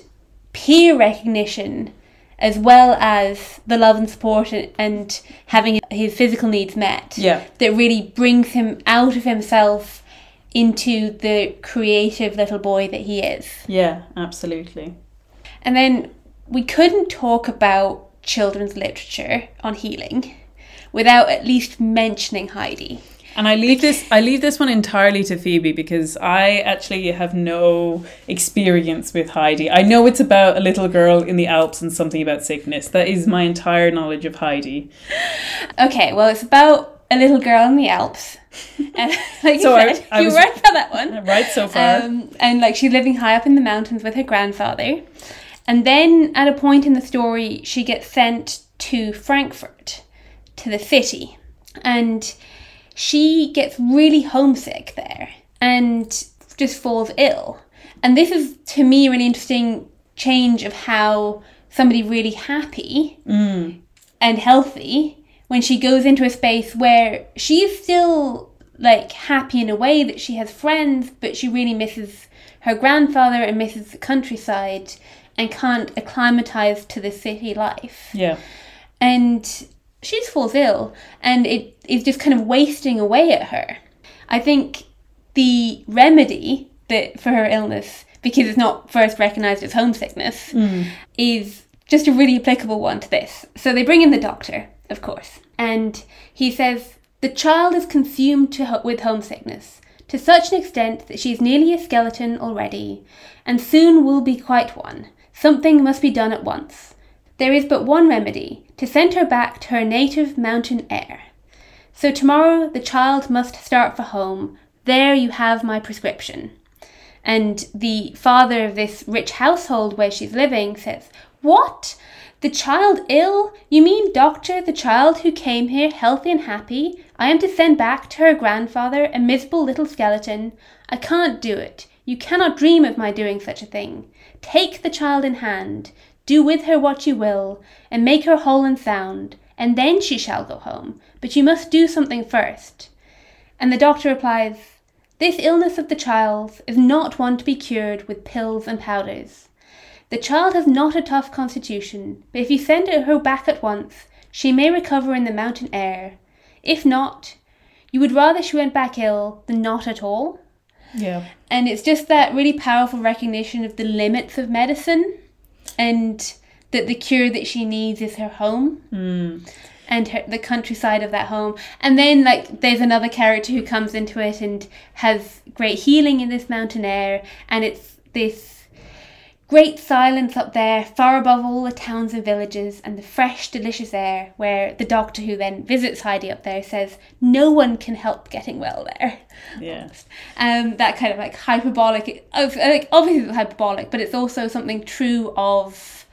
peer recognition as well as the love and support and, and having his physical needs met Yeah. that really brings him out of himself into the creative little boy that he is. Yeah, absolutely. And then we couldn't talk about children's literature on healing without at least mentioning Heidi. And I leave this I leave this one entirely to Phoebe because I actually have no experience with Heidi. I know it's about a little girl in the Alps and something about sickness. That is my entire knowledge of Heidi. Okay, well, it's about a little girl in the Alps. And like you So said, I you were right about that one. Right so far. Um, and like she's living high up in the mountains with her grandfather. And then at a point in the story, she gets sent to Frankfurt, to the city. And she gets really homesick there and just falls ill. And this is, to me, a really interesting change of how somebody really happy mm. and healthy, when she goes into a space where she's still like happy in a way that she has friends, but she really misses her grandfather and misses the countryside and can't acclimatize to the city life. Yeah. And she just falls ill and it is just kind of wasting away at her. I think the remedy that for her illness, because it's not first recognized as homesickness, mm. is just a really applicable one to this. So they bring in the doctor, of course, and he says the child is consumed to ho- with homesickness to such an extent that she is nearly a skeleton already, and soon will be quite one. Something must be done at once. There is but one remedy to send her back to her native mountain air. So tomorrow the child must start for home. There you have my prescription. And the father of this rich household where she's living says, What? The child ill? You mean, doctor, the child who came here healthy and happy? I am to send back to her grandfather a miserable little skeleton. I can't do it. You cannot dream of my doing such a thing. Take the child in hand, do with her what you will, and make her whole and sound, and then she shall go home. But you must do something first. And the doctor replies, This illness of the child's is not one to be cured with pills and powders. The child has not a tough constitution, but if you send her back at once, she may recover in the mountain air. If not, you would rather she went back ill than not at all. Yeah. And it's just that really powerful recognition of the limits of medicine and that the cure that she needs is her home hmm. and her, the countryside of that home. And then, like, there's another character who comes into it and has great healing in this mountain air, and it's this great silence up there, far above all the towns and villages, and the fresh, delicious air, where the doctor who then visits Heidi up there says, No one can help getting well there. Yeah. Um, that kind of like hyperbolic, like obviously it's hyperbolic, but it's also something true of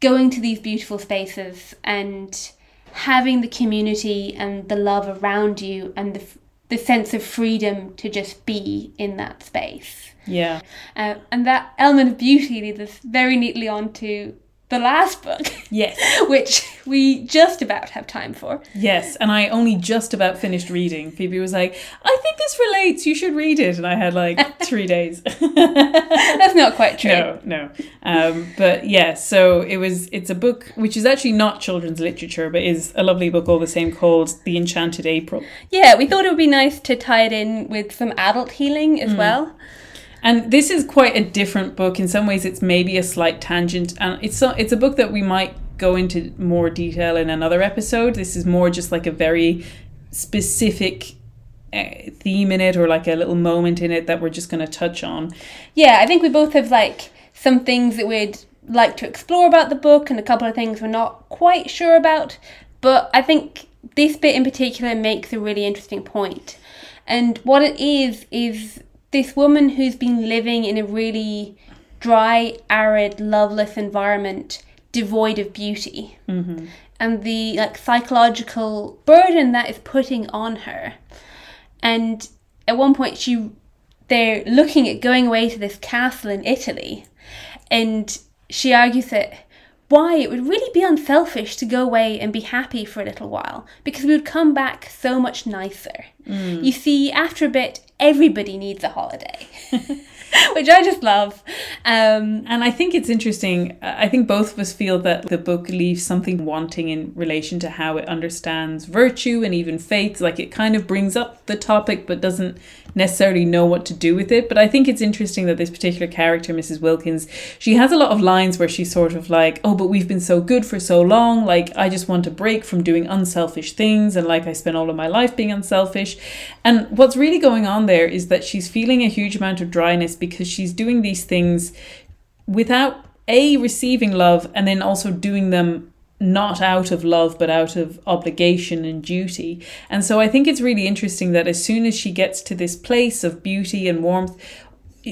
going to these beautiful spaces and having the community and the love around you and the, the sense of freedom to just be in that space. Yeah. Uh, and that element of beauty leads us very neatly on to the last book, Yes. which we just about have time for. Yes. And I only just about finished reading. Phoebe was like, I think this relates. You should read it. And I had like three days. That's not quite true. no, no. Um, but yeah, so it was. It's a book which is actually not children's literature, but is a lovely book all the same called The Enchanted April. Yeah, we thought it would be nice to tie it in with some adult healing as well. And this is quite a different book. In some ways, it's maybe a slight tangent, and it's a, it's a book that we might go into more detail in another episode. This is more just like a very specific uh, theme in it, or like a little moment in it that we're just going to touch on. Yeah, I think we both have like some things that we'd like to explore about the book and a couple of things we're not quite sure about. But I think this bit in particular makes a really interesting point. And what it is, is this woman who's been living in a really dry, arid, loveless environment devoid of beauty. Mm-hmm. And the like psychological burden that is putting on her. And at one point she they're looking at going away to this castle in Italy, and she argues that why it would really be unselfish to go away and be happy for a little while because we would come back so much nicer. Mm. You see, after a bit, everybody needs a holiday, which I just love. Um, And I think it's interesting. I think both of us feel that the book leaves something wanting in relation to how it understands virtue and even faith. Like it kind of brings up the topic but doesn't necessarily know what to do with it. But I think it's interesting that this particular character, Mrs. Wilkins, she has a lot of lines where she's sort of like, oh, but we've been so good for so long. Like, I just want a break from doing unselfish things. And like, I spent all of my life being unselfish. And what's really going on there is that she's feeling a huge amount of dryness because she's doing these things without a receiving love and then also doing them not out of love but out of obligation and duty. And so i think it's really interesting that as soon as she gets to this place of beauty and warmth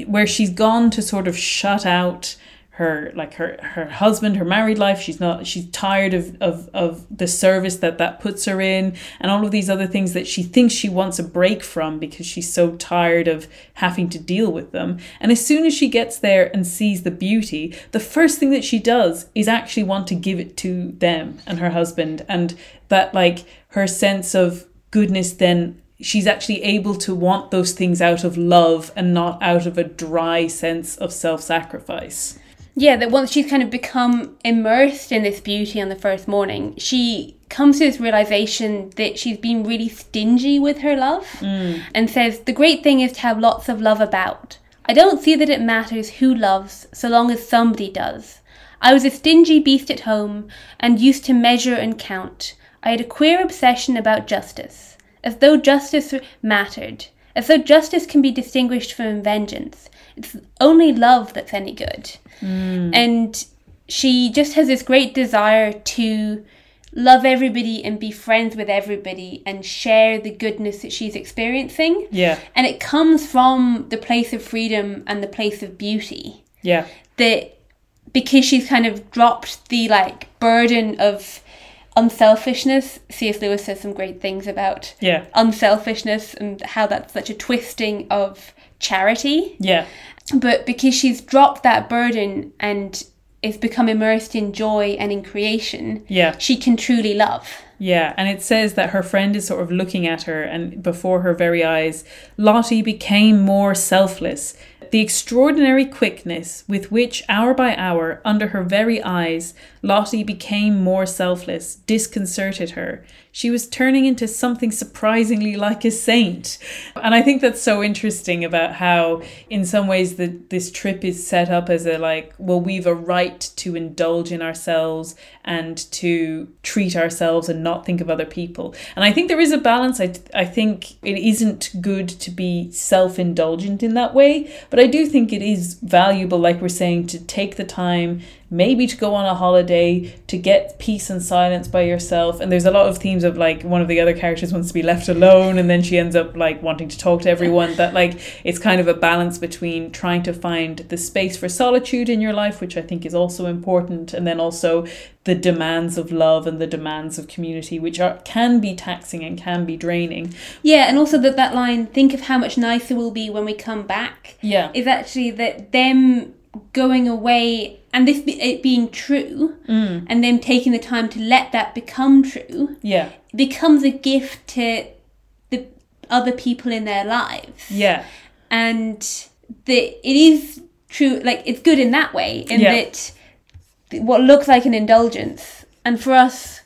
where she's gone to sort of shut out her like her her husband her married life she's not she's tired of of of the service that that puts her in and all of these other things that she thinks she wants a break from because she's so tired of having to deal with them. And as soon as she gets there and sees the beauty the first thing that she does is actually want to give it to them and her husband and that like her sense of goodness then she's actually able to want those things out of love and not out of a dry sense of self-sacrifice yeah, that once she's kind of become immersed in this beauty on the first morning, she comes to this realization that she's been really stingy with her love Mm. and says, The great thing is to have lots of love about. I don't see that it matters who loves so long as somebody does. I was a stingy beast at home and used to measure and count. I had a queer obsession about justice, as though justice mattered, as though justice can be distinguished from vengeance. It's only love that's any good. Mm. And she just has this great desire to love everybody and be friends with everybody and share the goodness that she's experiencing. yeah And it comes from the place of freedom and the place of beauty. yeah That because she's kind of dropped the like burden of unselfishness, C.S. Lewis says some great things about yeah unselfishness and how that's such a twisting of charity yeah but because she's dropped that burden and is become immersed in joy and in creation yeah she can truly love Yeah, and it says that her friend is sort of looking at her, and before her very eyes, Lottie became more selfless. The extraordinary quickness with which, hour by hour, under her very eyes, Lottie became more selfless disconcerted her. She was turning into something surprisingly like a saint. And I think that's so interesting about how, in some ways, the, this trip is set up as a like, well, we've a right to indulge in ourselves and to treat ourselves and not think of other people. And I think there is a balance. I, I think it isn't good to be self indulgent in that way, but I do think it is valuable, like we're saying, to take the time maybe to go on a holiday to get peace and silence by yourself. And there's a lot of themes of like one of the other characters wants to be left alone and then she ends up like wanting to talk to everyone. That like it's kind of a balance between trying to find the space for solitude in your life which i think is also important and then also the demands of love and the demands of community which are can be taxing and can be draining. Yeah and also that that line think of how much nicer we'll be when we come back yeah. is actually that them going away and this be, it being true and them taking the time to let that become true yeah. becomes a gift to the other people in their lives. Yeah. And that it is true like it's good in that way in Yeah. that what looks like an indulgence. And for us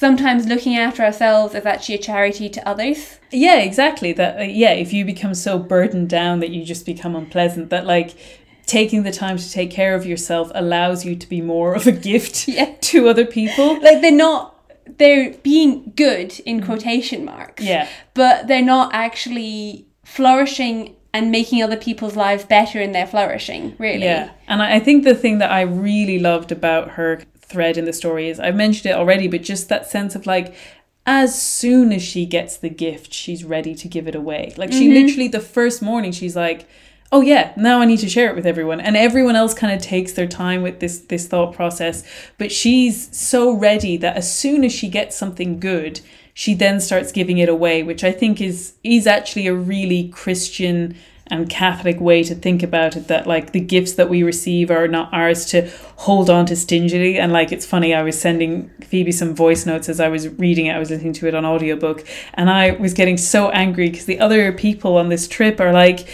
sometimes looking after ourselves is actually a charity to others. Yeah, exactly. That uh, yeah, if you become so burdened down that you just become unpleasant, that like taking the time to take care of yourself allows you to be more of a gift Yeah. to other people. like they're not they're being good in mm. quotation marks Yeah. but they're not actually flourishing and making other people's lives better in their flourishing really Yeah. And I I think the thing that I really loved about her thread in the story is I've mentioned it already, but just that sense of like as soon as she gets the gift, she's ready to give it away. Like she mm-hmm. literally the first morning she's like Oh yeah, now I need to share it with everyone. And everyone else kind of takes their time with this this thought process, but she's so ready that as soon as she gets something good, she then starts giving it away, which I think is is actually a really Christian and Catholic way to think about it that like the gifts that we receive are not ours to hold on to stingily and like it's funny I was sending Phoebe some voice notes as I was reading it I was listening to it on audiobook and I was getting so angry because the other people on this trip are like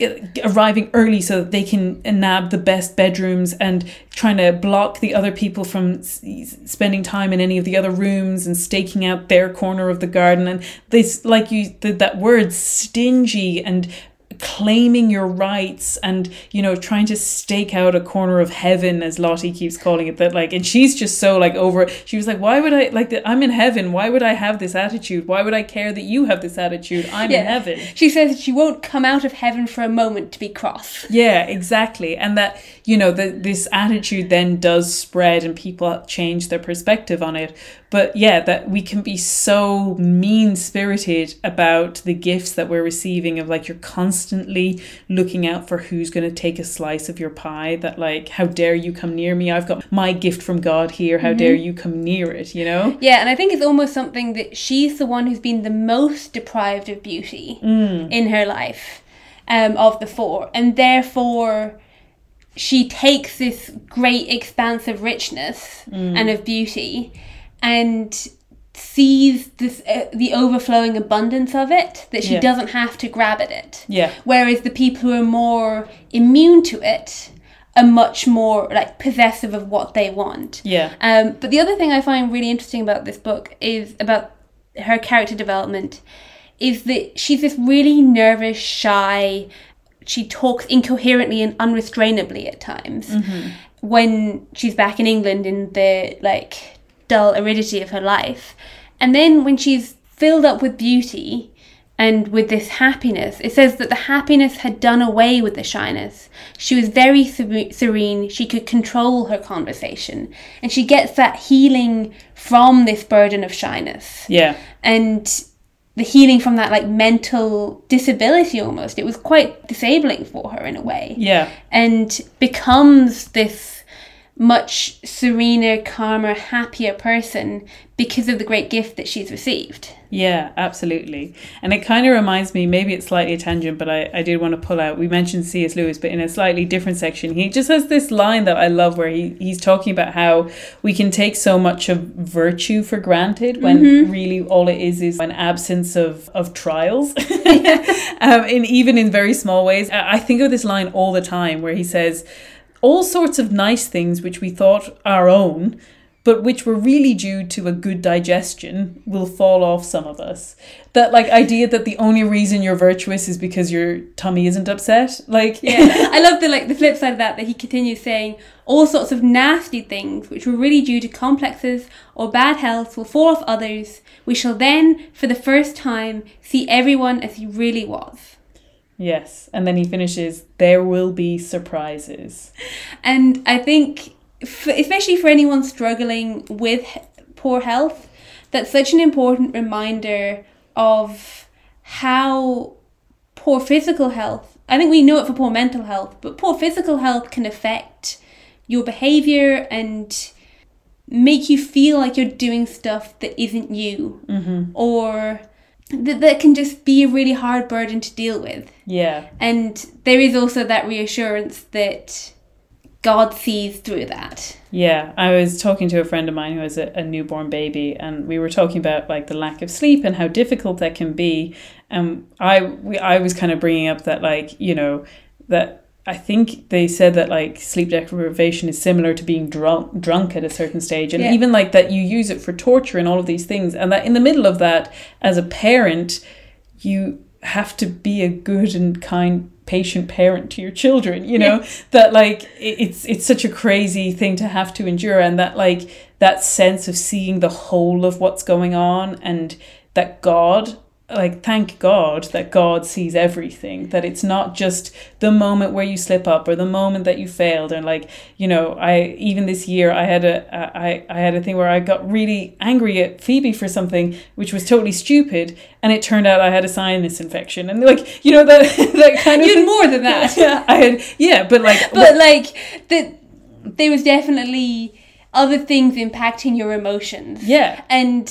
Uh, arriving early so that they can nab the best bedrooms and trying to block the other people from spending time in any of the other rooms and staking out their corner of the garden. And this like you that word stingy and claiming your rights and you know trying to stake out a corner of heaven as Lottie keeps calling it that like and she's just so like over she was like why would I like that I'm in heaven. Why would I have this attitude? Why would I care that you have this attitude? I'm in heaven. She says that she won't come out of heaven for a moment to be cross. Yeah, exactly. And that, you know, that this attitude then does spread and people change their perspective on it. But yeah, that we can be so mean spirited about the gifts that we're receiving of like you're constantly looking out for who's going to take a slice of your pie. That, like, how dare you come near me? I've got my gift from God here. How dare mm-hmm. you come near it, you know? Yeah, and I think it's almost something that she's the one who's been the most deprived of beauty mm. in her life um, of the four. And therefore, she takes this great expanse of richness mm. and of beauty and sees this uh, the overflowing abundance of it that she Yeah. doesn't have to grab at it Yeah. whereas the people who are more immune to it are much more like possessive of what they want Yeah. um, but the other thing I find really interesting about this book is about her character development is that she's this really nervous, shy, she talks incoherently and unrestrainably at times. When she's back in England in the like dull aridity of her life. And then when she's filled up with beauty and with this happiness, it says that the happiness had done away with the shyness. She was very serene, she could control her conversation, and she gets that healing from this burden of shyness Yeah. and the healing from that like mental disability almost. It was quite disabling for her in a way Yeah. and becomes this much serener, calmer, happier person because of the great gift that she's received. Yeah, absolutely. And it kind of reminds me, maybe it's slightly a tangent, but I, I did want to pull out. We mentioned C.S. Lewis, but in a slightly different section, he just has this line that I love where he, he's talking about how we can take so much of virtue for granted when really all it is is an absence of, of trials. um, and even in very small ways. I think of this line all the time where he says, all sorts of nice things which we thought our own but which were really due to a good digestion will fall off some of us that like idea that the only reason you're virtuous is because your tummy isn't upset like Yeah, I love the like the flip side of that that he continues saying all sorts of nasty things which were really due to complexes or bad health will fall off others. We shall then, for the first time, see everyone as he really was. Yes and then he finishes there will be surprises. And I think, f especially for anyone struggling with poor health, that's such an important reminder of how poor physical health, I think we know it for poor mental health, but poor physical health can affect your behavior and make you feel like you're doing stuff that isn't you. Mm-hmm. Or that, that can just be a really hard burden to deal with. yeah And there is also that reassurance that God sees through that. Yeah, I was talking to a friend of mine who has a, a newborn baby, and we were talking about like the lack of sleep and how difficult that can be. And I, we, I was kind of bringing up that like you know that I think they said that like sleep deprivation is similar to being drunk, drunk at a certain stage, and Yeah. even like that you use it for torture and all of these things, and that in the middle of that, as a parent, you have to be a good and kind patient parent to your children you know that like it- it's it's such a crazy thing to have to endure and that like that sense of seeing the whole of what's going on and that god like thank god that god sees everything that it's not just the moment where you slip up or the moment that you failed. And like you know i even this year i had a i i had a thing where i got really angry at phoebe for something which was totally stupid. And it turned out i had a sinus infection. And like you know that that kind of You had more than that. yeah i had yeah but like But like that there was definitely other things impacting your emotions. yeah. And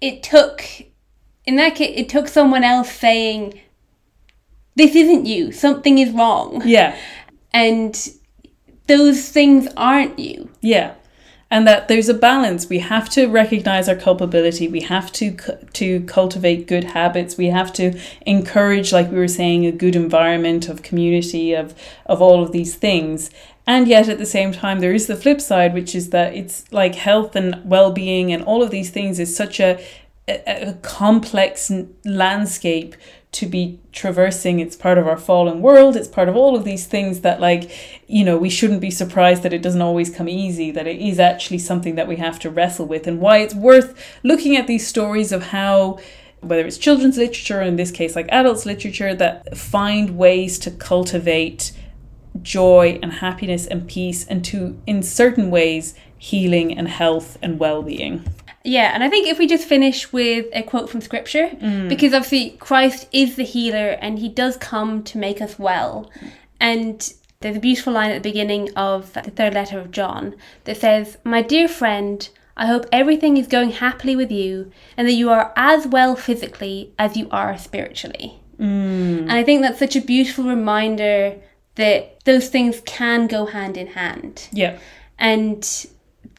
it took in that case it took someone else saying this isn't you. Something is wrong. yeah And those things aren't you. Yeah. And that there's a balance. We have to recognize our culpability. We have to to cultivate good habits. We have to encourage, like we were saying, a good environment of community of of all of these things. And yet, at the same time, there is the flip side, which is that it's like health and well being and all of these things is such a a, a complex landscape to be traversing. It's part of our fallen world. It's part of all of these things that like you know we shouldn't be surprised that it doesn't always come easy that it is actually something that we have to wrestle with. And why it's worth looking at these stories of how whether it's children's literature or in this case like adults literature that find ways to cultivate joy and happiness and peace and to in certain ways healing and health and well-being Yeah, and I think if we just finish with a quote from scripture, mm. because obviously Christ is the healer and he does come to make us well. And there's a beautiful line at the beginning of the third letter of John that says, My dear friend, I hope everything is going happily with you and that you are as well physically as you are spiritually. Mm. And I think that's such a beautiful reminder that those things can go hand in hand Yeah. and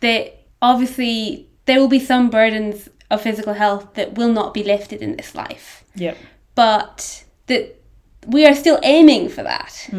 that obviously there will be some burdens of physical health that will not be lifted in this life. Yeah. but that we are still aiming for that.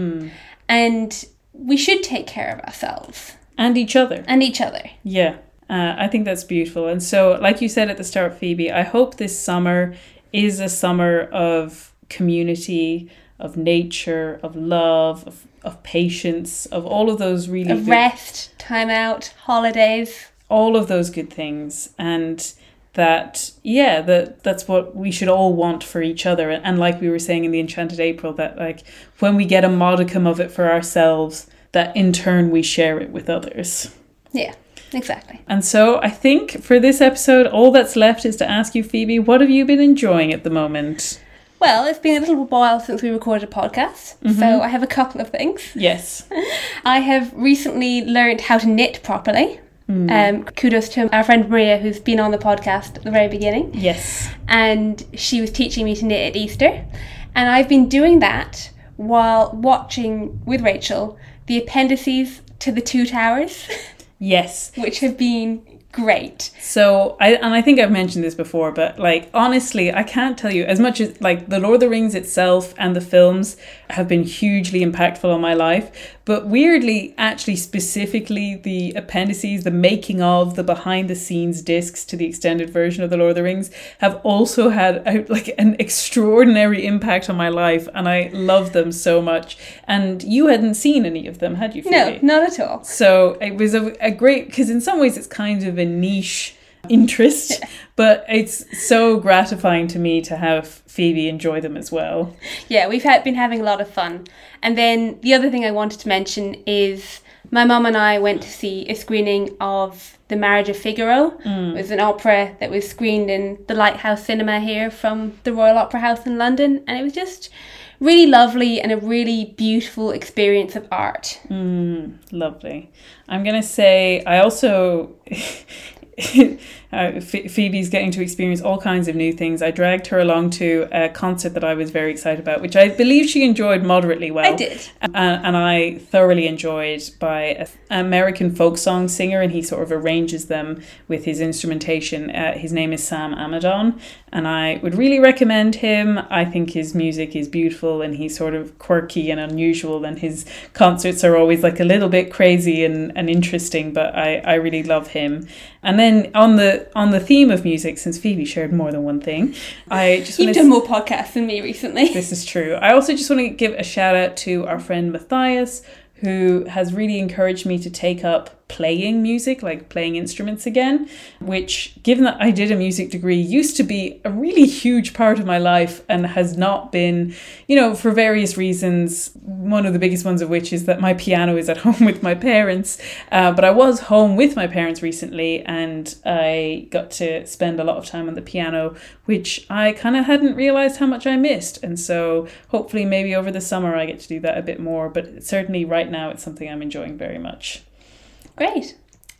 And we should take care of ourselves. And each other. and each other. Yeah, uh, I think that's beautiful. And so, like you said at the start, Phoebe, I hope this summer is a summer of community, of nature, of love, of, of patience, of all of those really of good- rest time out holidays all of those good things and that yeah that that's what we should all want for each other. And, like we were saying in the enchanted april that like when we get a modicum of it for ourselves that in turn we share it with others. Yeah exactly. And so i think for this episode all that's left is to ask you phoebe what have you been enjoying at the moment? Well it's been a little while since we recorded a podcast mm-hmm. so i have a couple of things. Yes. I have recently learned how to knit properly. Um, kudos to our friend Maria, who's been on the podcast at the very beginning, yes and she was teaching me to knit at Easter. And I've been doing that while watching with Rachel the appendices to the Two Towers, yes which have been great. So I and I think I've mentioned this before, but like honestly, I can't tell you as much as like the Lord of the Rings itself and the films have been hugely impactful on my life. But weirdly, actually specifically the appendices, the making of, the behind the scenes discs to the extended version of the Lord of the Rings have also had like an extraordinary impact on my life, and I love them so much. And you hadn't seen any of them, had you? No, not at all. So it was a, a great because in some ways it's kind of a niche interest, but it's so gratifying to me to have Phoebe enjoy them as well. Yeah, we've had, been having a lot of fun. And then the other thing I wanted to mention is my mum and I went to see a screening of The Marriage of Figaro. Mm. It was an opera that was screened in the Lighthouse Cinema here from the Royal Opera House in London, and it was just really lovely and a really beautiful experience of art. Mm, lovely. I'm gonna say I also. Uh, Ph- Phoebe's getting to experience all kinds of new things. I dragged her along to a concert that I was very excited about, which I believe she enjoyed moderately well. I did. Uh, and I thoroughly enjoyed by an American folk song singer, and he sort of arranges them with his instrumentation. Uh, his name is Sam Amidon, and I would really recommend him. I think his music is beautiful, and he's sort of quirky and unusual, and his concerts are always like a little bit crazy and, and interesting. But I, I really love him. And then on the on the theme of music, since Phoebe shared more than one thing, I just You've to done more podcasts than me recently. this is true. I also just want to give a shout out to our friend Matthias, who has really encouraged me to take up playing music, like playing instruments again, which, given that I did a music degree, used to be a really huge part of my life and has not been, you know, for various reasons. One of the biggest ones of which is that my piano is at home with my parents. Uh, but I was home with my parents recently and I got to spend a lot of time on the piano, which I kind of hadn't realized how much I missed. And so hopefully, maybe over the summer, I get to do that a bit more. But certainly, right now, it's something I'm enjoying very much. Great.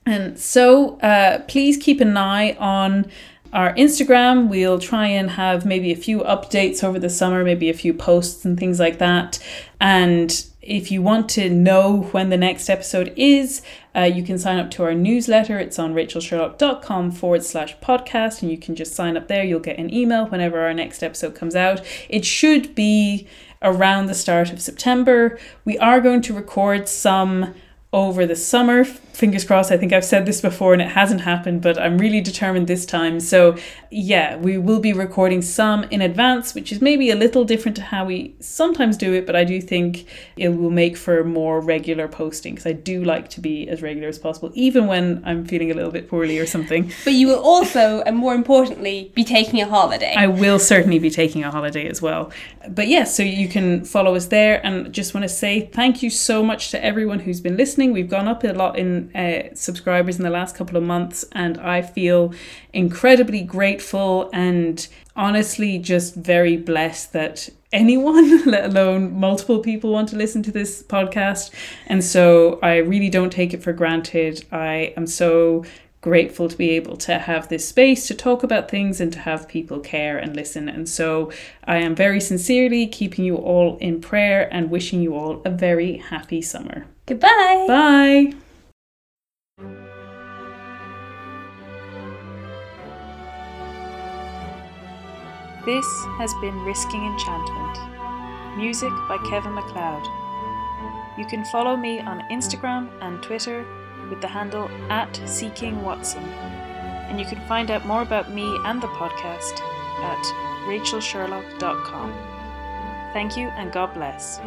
And so uh, please keep an eye on our Instagram. We'll try and have maybe a few updates over the summer, maybe a few posts and things like that. And if you want to know when the next episode is, uh, you can sign up to our newsletter. It's on rachelsherlock.com forward slash podcast, and you can just sign up there. You'll get an email whenever our next episode comes out. It should be around the start of September. We are going to record some over the summer. Fingers crossed. I think I've said this before and it hasn't happened, but I'm really determined this time. So, yeah, we will be recording some in advance, which is maybe a little different to how we sometimes do it, but I do think it will make for more regular posting because I do like to be as regular as possible, even when I'm feeling a little bit poorly or something. But you will also, and more importantly, be taking a holiday. I will certainly be taking a holiday as well. But yes, so you can follow us there and just want to say thank you so much to everyone who's been listening. We've gone up a lot in Uh, subscribers in the last couple of months, and I feel incredibly grateful and honestly just very blessed that anyone, let alone multiple people, want to listen to this podcast. And so I really don't take it for granted. I am so grateful to be able to have this space to talk about things and to have people care and listen. And so I am very sincerely keeping you all in prayer and wishing you all a very happy summer. Goodbye. Bye. This has been Risking Enchantment. Music by Kevin MacLeod. You can follow me on Instagram and Twitter with the handle at Seeking Watson. And you can find out more about me and the podcast at rachelsherlock.com. Thank you and God bless.